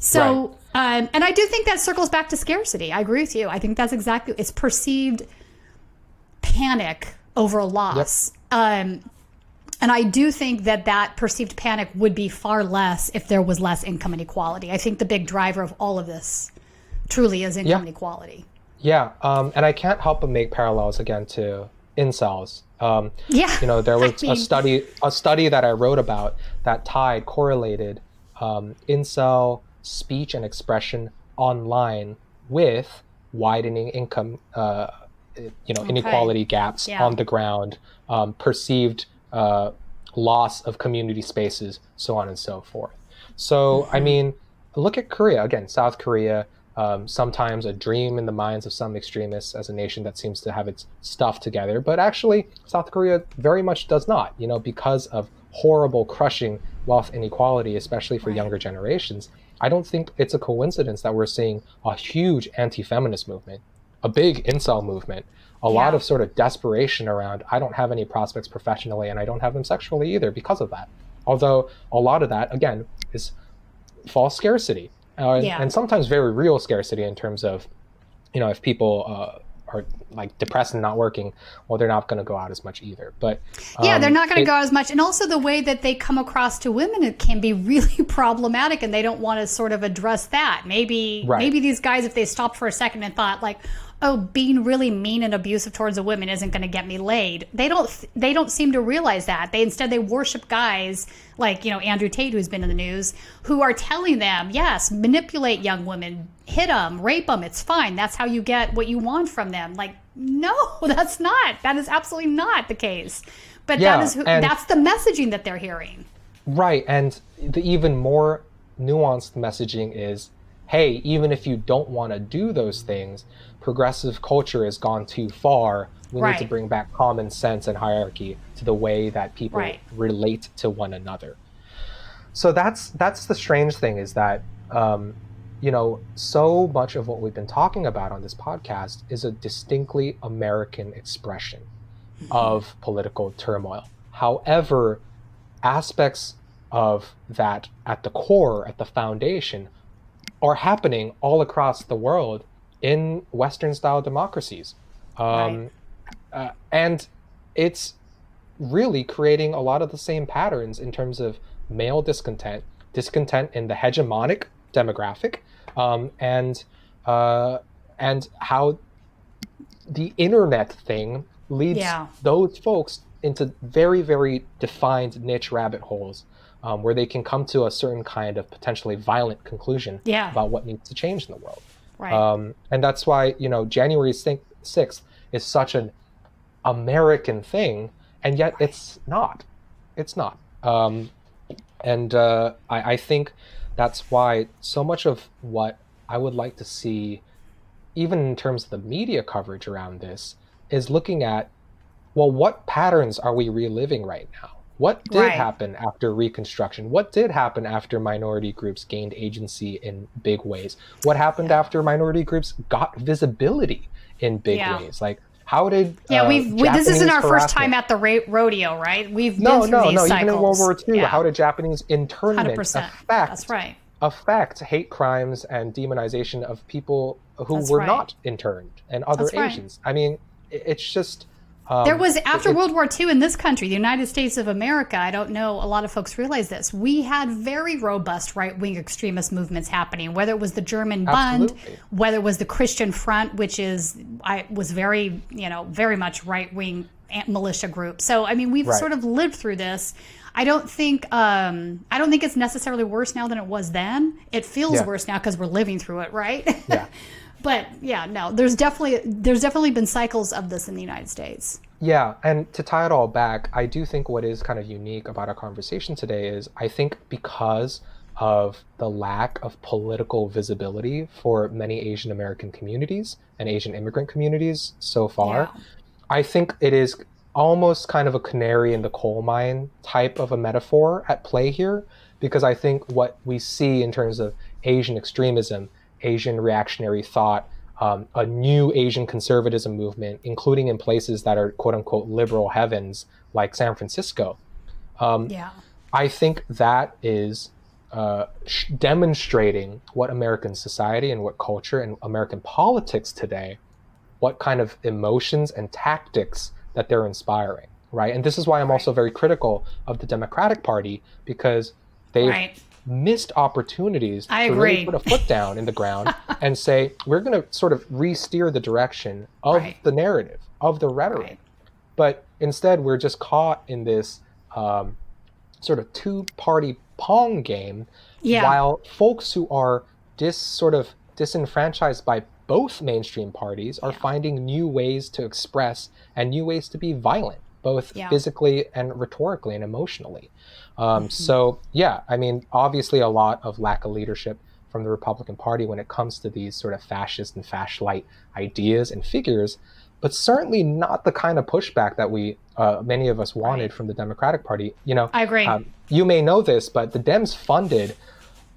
So, um, and I do think that circles back to scarcity. I agree with you. I think that's exactly it's perceived panic over loss. Um, and I do think that that perceived panic would be far less if there was less income inequality. I think the big driver of all of this truly is income Yeah. inequality. Yeah, um, and I can't help but make parallels again to incels. Um, Yeah. you know, there I was mean- a study a study that I wrote about that tied correlated um, incel speech and expression online with widening income, uh, you know, inequality gaps Yeah. on the ground, um, perceived uh, loss of community spaces, so on and so forth. So, I mean, look at Korea again, South Korea. Um, sometimes a dream in the minds of some extremists as a nation that seems to have its stuff together, but actually, South Korea very much does not. You know, because of horrible, crushing wealth inequality, especially for younger generations. I don't think it's a coincidence that we're seeing a huge anti-feminist movement, a big incel movement, a lot of sort of desperation around I don't have any prospects professionally and I don't have them sexually either because of that. Although a lot of that again is false scarcity, uh, Yeah. and sometimes very real scarcity in terms of, you know, if people uh, are like depressed and not working, well, they're not going to go out as much either. But Yeah, um, they're not going to go out as much. And also the way that they come across to women it can be really problematic and they don't want to sort of address that. Maybe Right. maybe these guys if they stopped for a second and thought like, oh, being really mean and abusive towards a woman isn't going to get me laid. They don't they don't seem to realize that. They instead they worship guys like, you know, Andrew Tate who's been in the news who are telling them, "Yes, manipulate young women, hit them, rape them, it's fine. That's how you get what you want from them." Like, no, that's not. That is absolutely not the case. But Yeah, that is who, that's the messaging that they're hearing. Right, and the even more nuanced messaging is, hey, even if you don't want to do those things, progressive culture has gone too far. We need to bring back common sense and hierarchy to the way that people Right. relate to one another. So that's that's the strange thing is that um, you know so much of what we've been talking about on this podcast is a distinctly American expression of political turmoil. However, aspects of that at the core, at the foundation, are happening all across the world in Western style democracies. Um, uh, and it's really creating a lot of the same patterns in terms of male discontent, discontent in the hegemonic demographic, um, and uh, and how the internet thing leads Yeah. those folks into very very defined niche rabbit holes um, where they can come to a certain kind of potentially violent conclusion Yeah. about what needs to change in the world Right. um, and that's why you know January sixth is such an American thing, and yet it's not. It's not. Um, and uh, I, I think that's why so much of what I would like to see, even in terms of the media coverage around this, is looking at, well, what patterns are we reliving right now? What did Right. happen after Reconstruction? What did happen after minority groups gained agency in big ways? What happened after minority groups got visibility in big Yeah. ways? Like, how did yeah, uh, we've we, this isn't our first time at the ra- rodeo, right? We've no, been through no, these no. cycles. Even in World War II, Yeah. how did Japanese internment 100%. affect That's right. affect hate crimes and demonization of people who That's were right. not interned and other That's right. Asians? I mean, it's just um, There was after World War II in this country, the United States of America. I don't know a lot of folks realize this. We had very robust right wing extremist movements happening. Whether it was the German Bund, whether it was the Christian Front, which is I was very you know very much right wing militia group. So I mean, we've Right. sort of lived through this. I don't think um, I don't think it's necessarily worse now than it was then. It feels Yeah. worse now because we're living through it, right? Yeah. but yeah, no, there's definitely there's definitely been cycles of this in the United States. Yeah, and to tie it all back, I do think what is kind of unique about our conversation today is I think because of the lack of political visibility for many Asian American communities and Asian immigrant communities so far, Yeah. I think it is almost kind of a canary in the coal mine type of a metaphor at play here because I think what we see in terms of Asian extremism, Asian reactionary thought, um, a new Asian conservatism movement, including in places that are quote unquote liberal heavens like San Francisco. Um, Yeah. I think that is uh, sh- demonstrating what American society and what culture and American politics today, what kind of emotions and tactics that they're inspiring, right? And this is why I'm also very critical of the Democratic Party because they've Right. Missed opportunities I to really put a foot down in the ground and say we're going to sort of re-steer the direction of Right. the narrative of the rhetoric Right. but instead we're just caught in this um, sort of two-party pong game Yeah. while folks who are dis sort of disenfranchised by both mainstream parties are finding new ways to express and new ways to be violent both Yeah. physically and rhetorically and emotionally Mm-hmm. um, so yeah i mean obviously a lot of lack of leadership from the republican party when it comes to these sort of fascist and fascist ideas and figures but certainly not the kind of pushback that we uh, many of us wanted Right. from the democratic party you know I agree. um, you may know this, but the Dems funded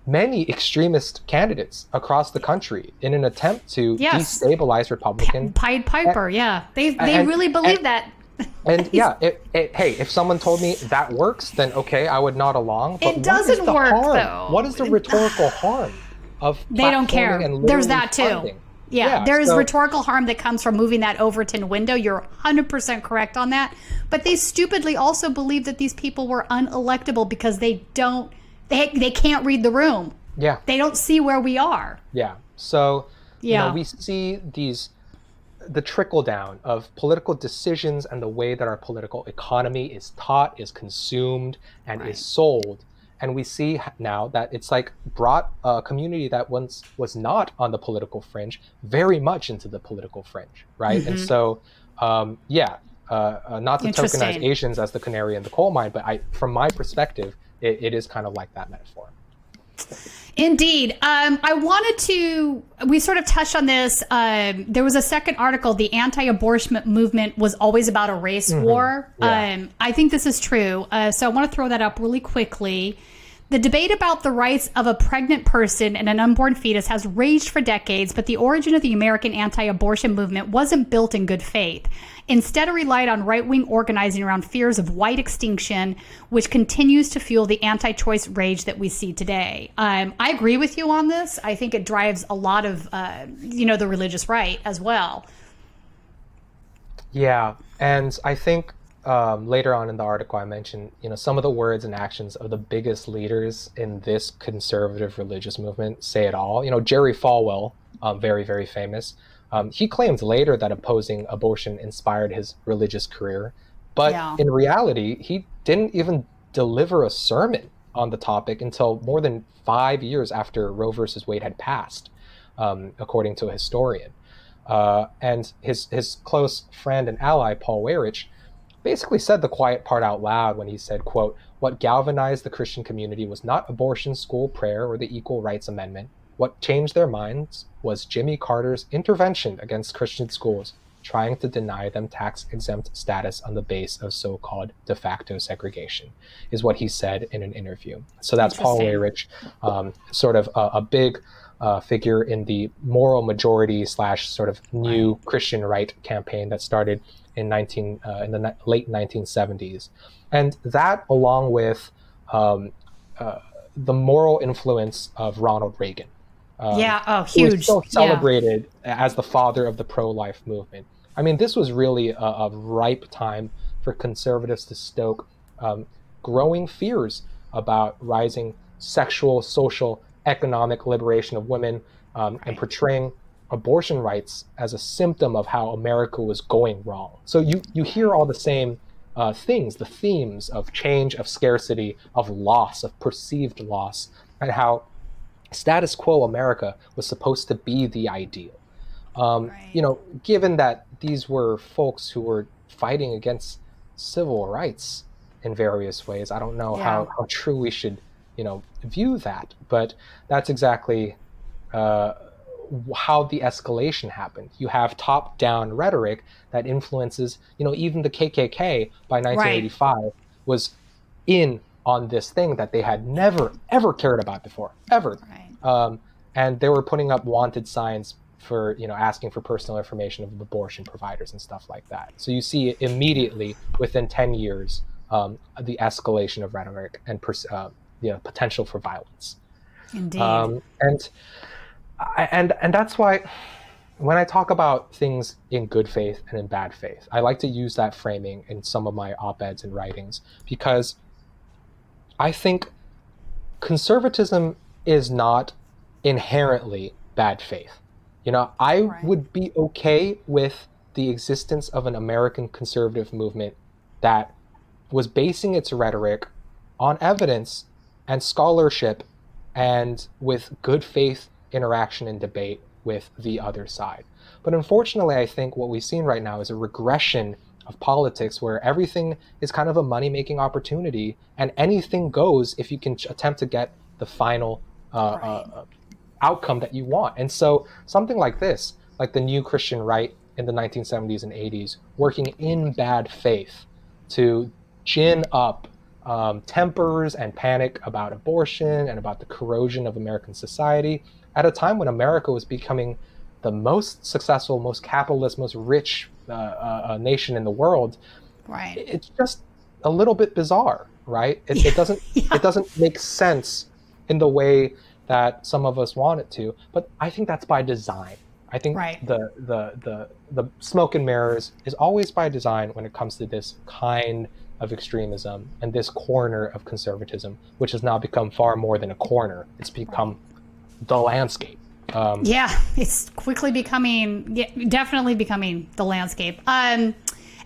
many extremist candidates across the country in an attempt to Yes. destabilize Republican. Pied Piper, yeah. They they and- really believe and- that. And yeah, it, it, hey, if someone told me that works, then okay, I would nod along. But It doesn't work, harm? though. What is the rhetorical harm of They don't care. There's that too. funding? Yeah, there is so- rhetorical harm that comes from moving that Overton window. You're 100% correct on that. But they stupidly also believe that these people were unelectable because they don't they they can't read the room. Yeah. They don't see where we are. Yeah. So, you Yeah. know, we see these the trickle down of political decisions and the way that our political economy is taught, is consumed, and Right. is sold. And we see now that it's like brought a community that once was not on the political fringe very much into the political fringe, right? And Mhm. so, um, yeah, uh, uh, not to tokenize Asians as the canary in the coal mine, but I, from my perspective, it, it is kind of like that metaphor. Indeed. Um, I wanted to, we sort of touched on this. Um, there was a second article, the anti abortion movement was always about a race war. Mm-hmm. Yeah. Um, I think this is true. Uh, so I want to throw that up really quickly. The debate about the rights of a pregnant person and an unborn fetus has raged for decades, but the origin of the American anti abortion movement wasn't built in good faith. Instead, it relied on right wing organizing around fears of white extinction, which continues to fuel the anti choice rage that we see today. Um, I agree with you on this. I think it drives a lot of, uh, you know, the religious right as well. Yeah, and I think um, later on in the article I mentioned, you know, some of the words and actions of the biggest leaders in this conservative religious movement say it all. You know, Jerry Falwell, um, very very famous. Um, he claimed later that opposing abortion inspired his religious career, but Yeah. in reality, he didn't even deliver a sermon on the topic until more than five years after Roe versus Wade had passed, um, according to a historian. Uh, and his his close friend and ally Paul Weyrich basically said the quiet part out loud when he said, "quote What galvanized the Christian community was not abortion, school prayer, or the Equal Rights Amendment. What changed their minds was Jimmy Carter's intervention against Christian schools, trying to deny them tax exempt status on the base of so-called de facto segregation," is what he said in an interview. So that's Paul Weyrich, um, sort of a, a big uh, figure in the moral majority slash sort of new Christian right campaign that started in 19 uh, in the ni- late 1970s, and that along with um, uh, the moral influence of Ronald Reagan. Um, yeah. Oh, huge. still Yeah. celebrated as the father of the pro-life movement. I mean, this was really a, a ripe time for conservatives to stoke um, growing fears about rising sexual, social, economic liberation of women, um, and portraying abortion rights as a symptom of how America was going wrong. So you you hear all the same uh, things, the themes of change, of scarcity, of loss, of perceived loss, and how status quo America was supposed to be the ideal. Um, Right. You know, given that these were folks who were fighting against civil rights in various ways, I don't know how, Yeah. how true we should, you know, view that. But that's exactly uh, how the escalation happened. You have top-down rhetoric that influences, you know, even the KKK by 1985 was in on this thing that they had never ever cared about before, ever Right. um, and they were putting up wanted signs for you know asking for personal information of abortion providers and stuff like that. So you see immediately within ten years um, the escalation of rhetoric and pers- uh, you know, potential for violence. Indeed. Um, and I- and and that's why when I talk about things in good faith and in bad faith, I like to use that framing in some of my op-eds and writings because I think conservatism is not inherently bad faith. You know, I Right. would be okay with the existence of an American conservative movement that was basing its rhetoric on evidence and scholarship and with good faith interaction and debate with the other side. But unfortunately, I think what we've seen right now is a regression of politics where everything is kind of a money making opportunity and anything goes if you can attempt to get the final uh, Right. uh, outcome that you want. And so something like this, like the new Christian right in the 1970s and 80s, working in bad faith to gin up um, tempers and panic about abortion and about the corrosion of American society at a time when America was becoming the most successful, most capitalist, most rich uh, uh, uh, nation in the world. right. It's just a little bit bizarre, right? It, it doesn't Yeah. it doesn't make sense in the way that some of us want it to. But I think that's by design. I think Right. the, the the the smoke and mirrors is always by design when it comes to this kind of extremism and this corner of conservatism, which has now become far more than a corner. It's become the landscape. Um, Yeah, it's quickly becoming, definitely becoming the landscape. Um,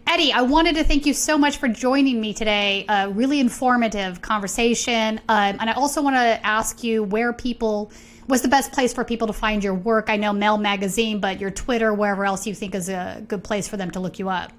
Eddie, I wanted to thank you so much for joining me today. A really informative conversation. Um, and I also want to ask you where people, what's the best place for people to find your work? I know Mail Magazine, but your Twitter, wherever else you think is a good place for them to look you up.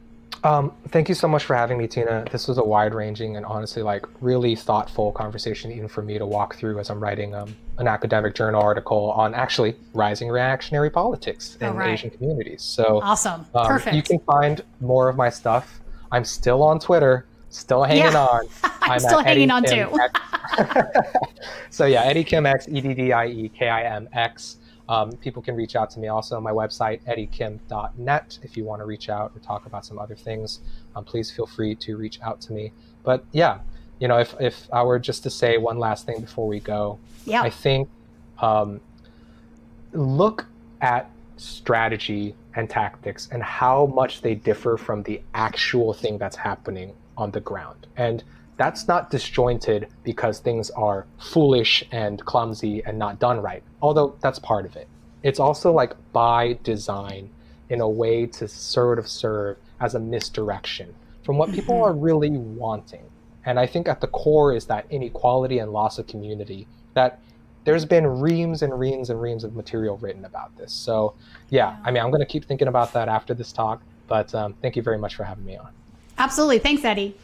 Um, thank you so much for having me, Tina. This was a wide-ranging and honestly, like, really thoughtful conversation, even for me to walk through as I'm writing um, an academic journal article on actually rising reactionary politics in All right. Asian communities. So, Awesome. um, Perfect. You can find more of my stuff. I'm still on Twitter, still hanging Yeah. on. I'm at still hanging on Kim too. So yeah, Eddie Kim X, E D D I E K I M X. Um, people can reach out to me also on my website, eddiekim.net. If you want to reach out or talk about some other things, um, please feel free to reach out to me. But yeah, you know, if, if I were just to say one last thing before we go, yeah. I think um, look at strategy and tactics and how much they differ from the actual thing that's happening on the ground. And that's not disjointed because things are foolish and clumsy and not done right, although that's part of it. It's also like by design in a way to sort of serve as a misdirection from what people Mhm. are really wanting. And I think at the core is that inequality and loss of community that there's been reams and reams and reams of material written about this. So, yeah, I mean, I'm going to keep thinking about that after this talk. But um, thank you very much for having me on. Absolutely. Thanks, Eddie.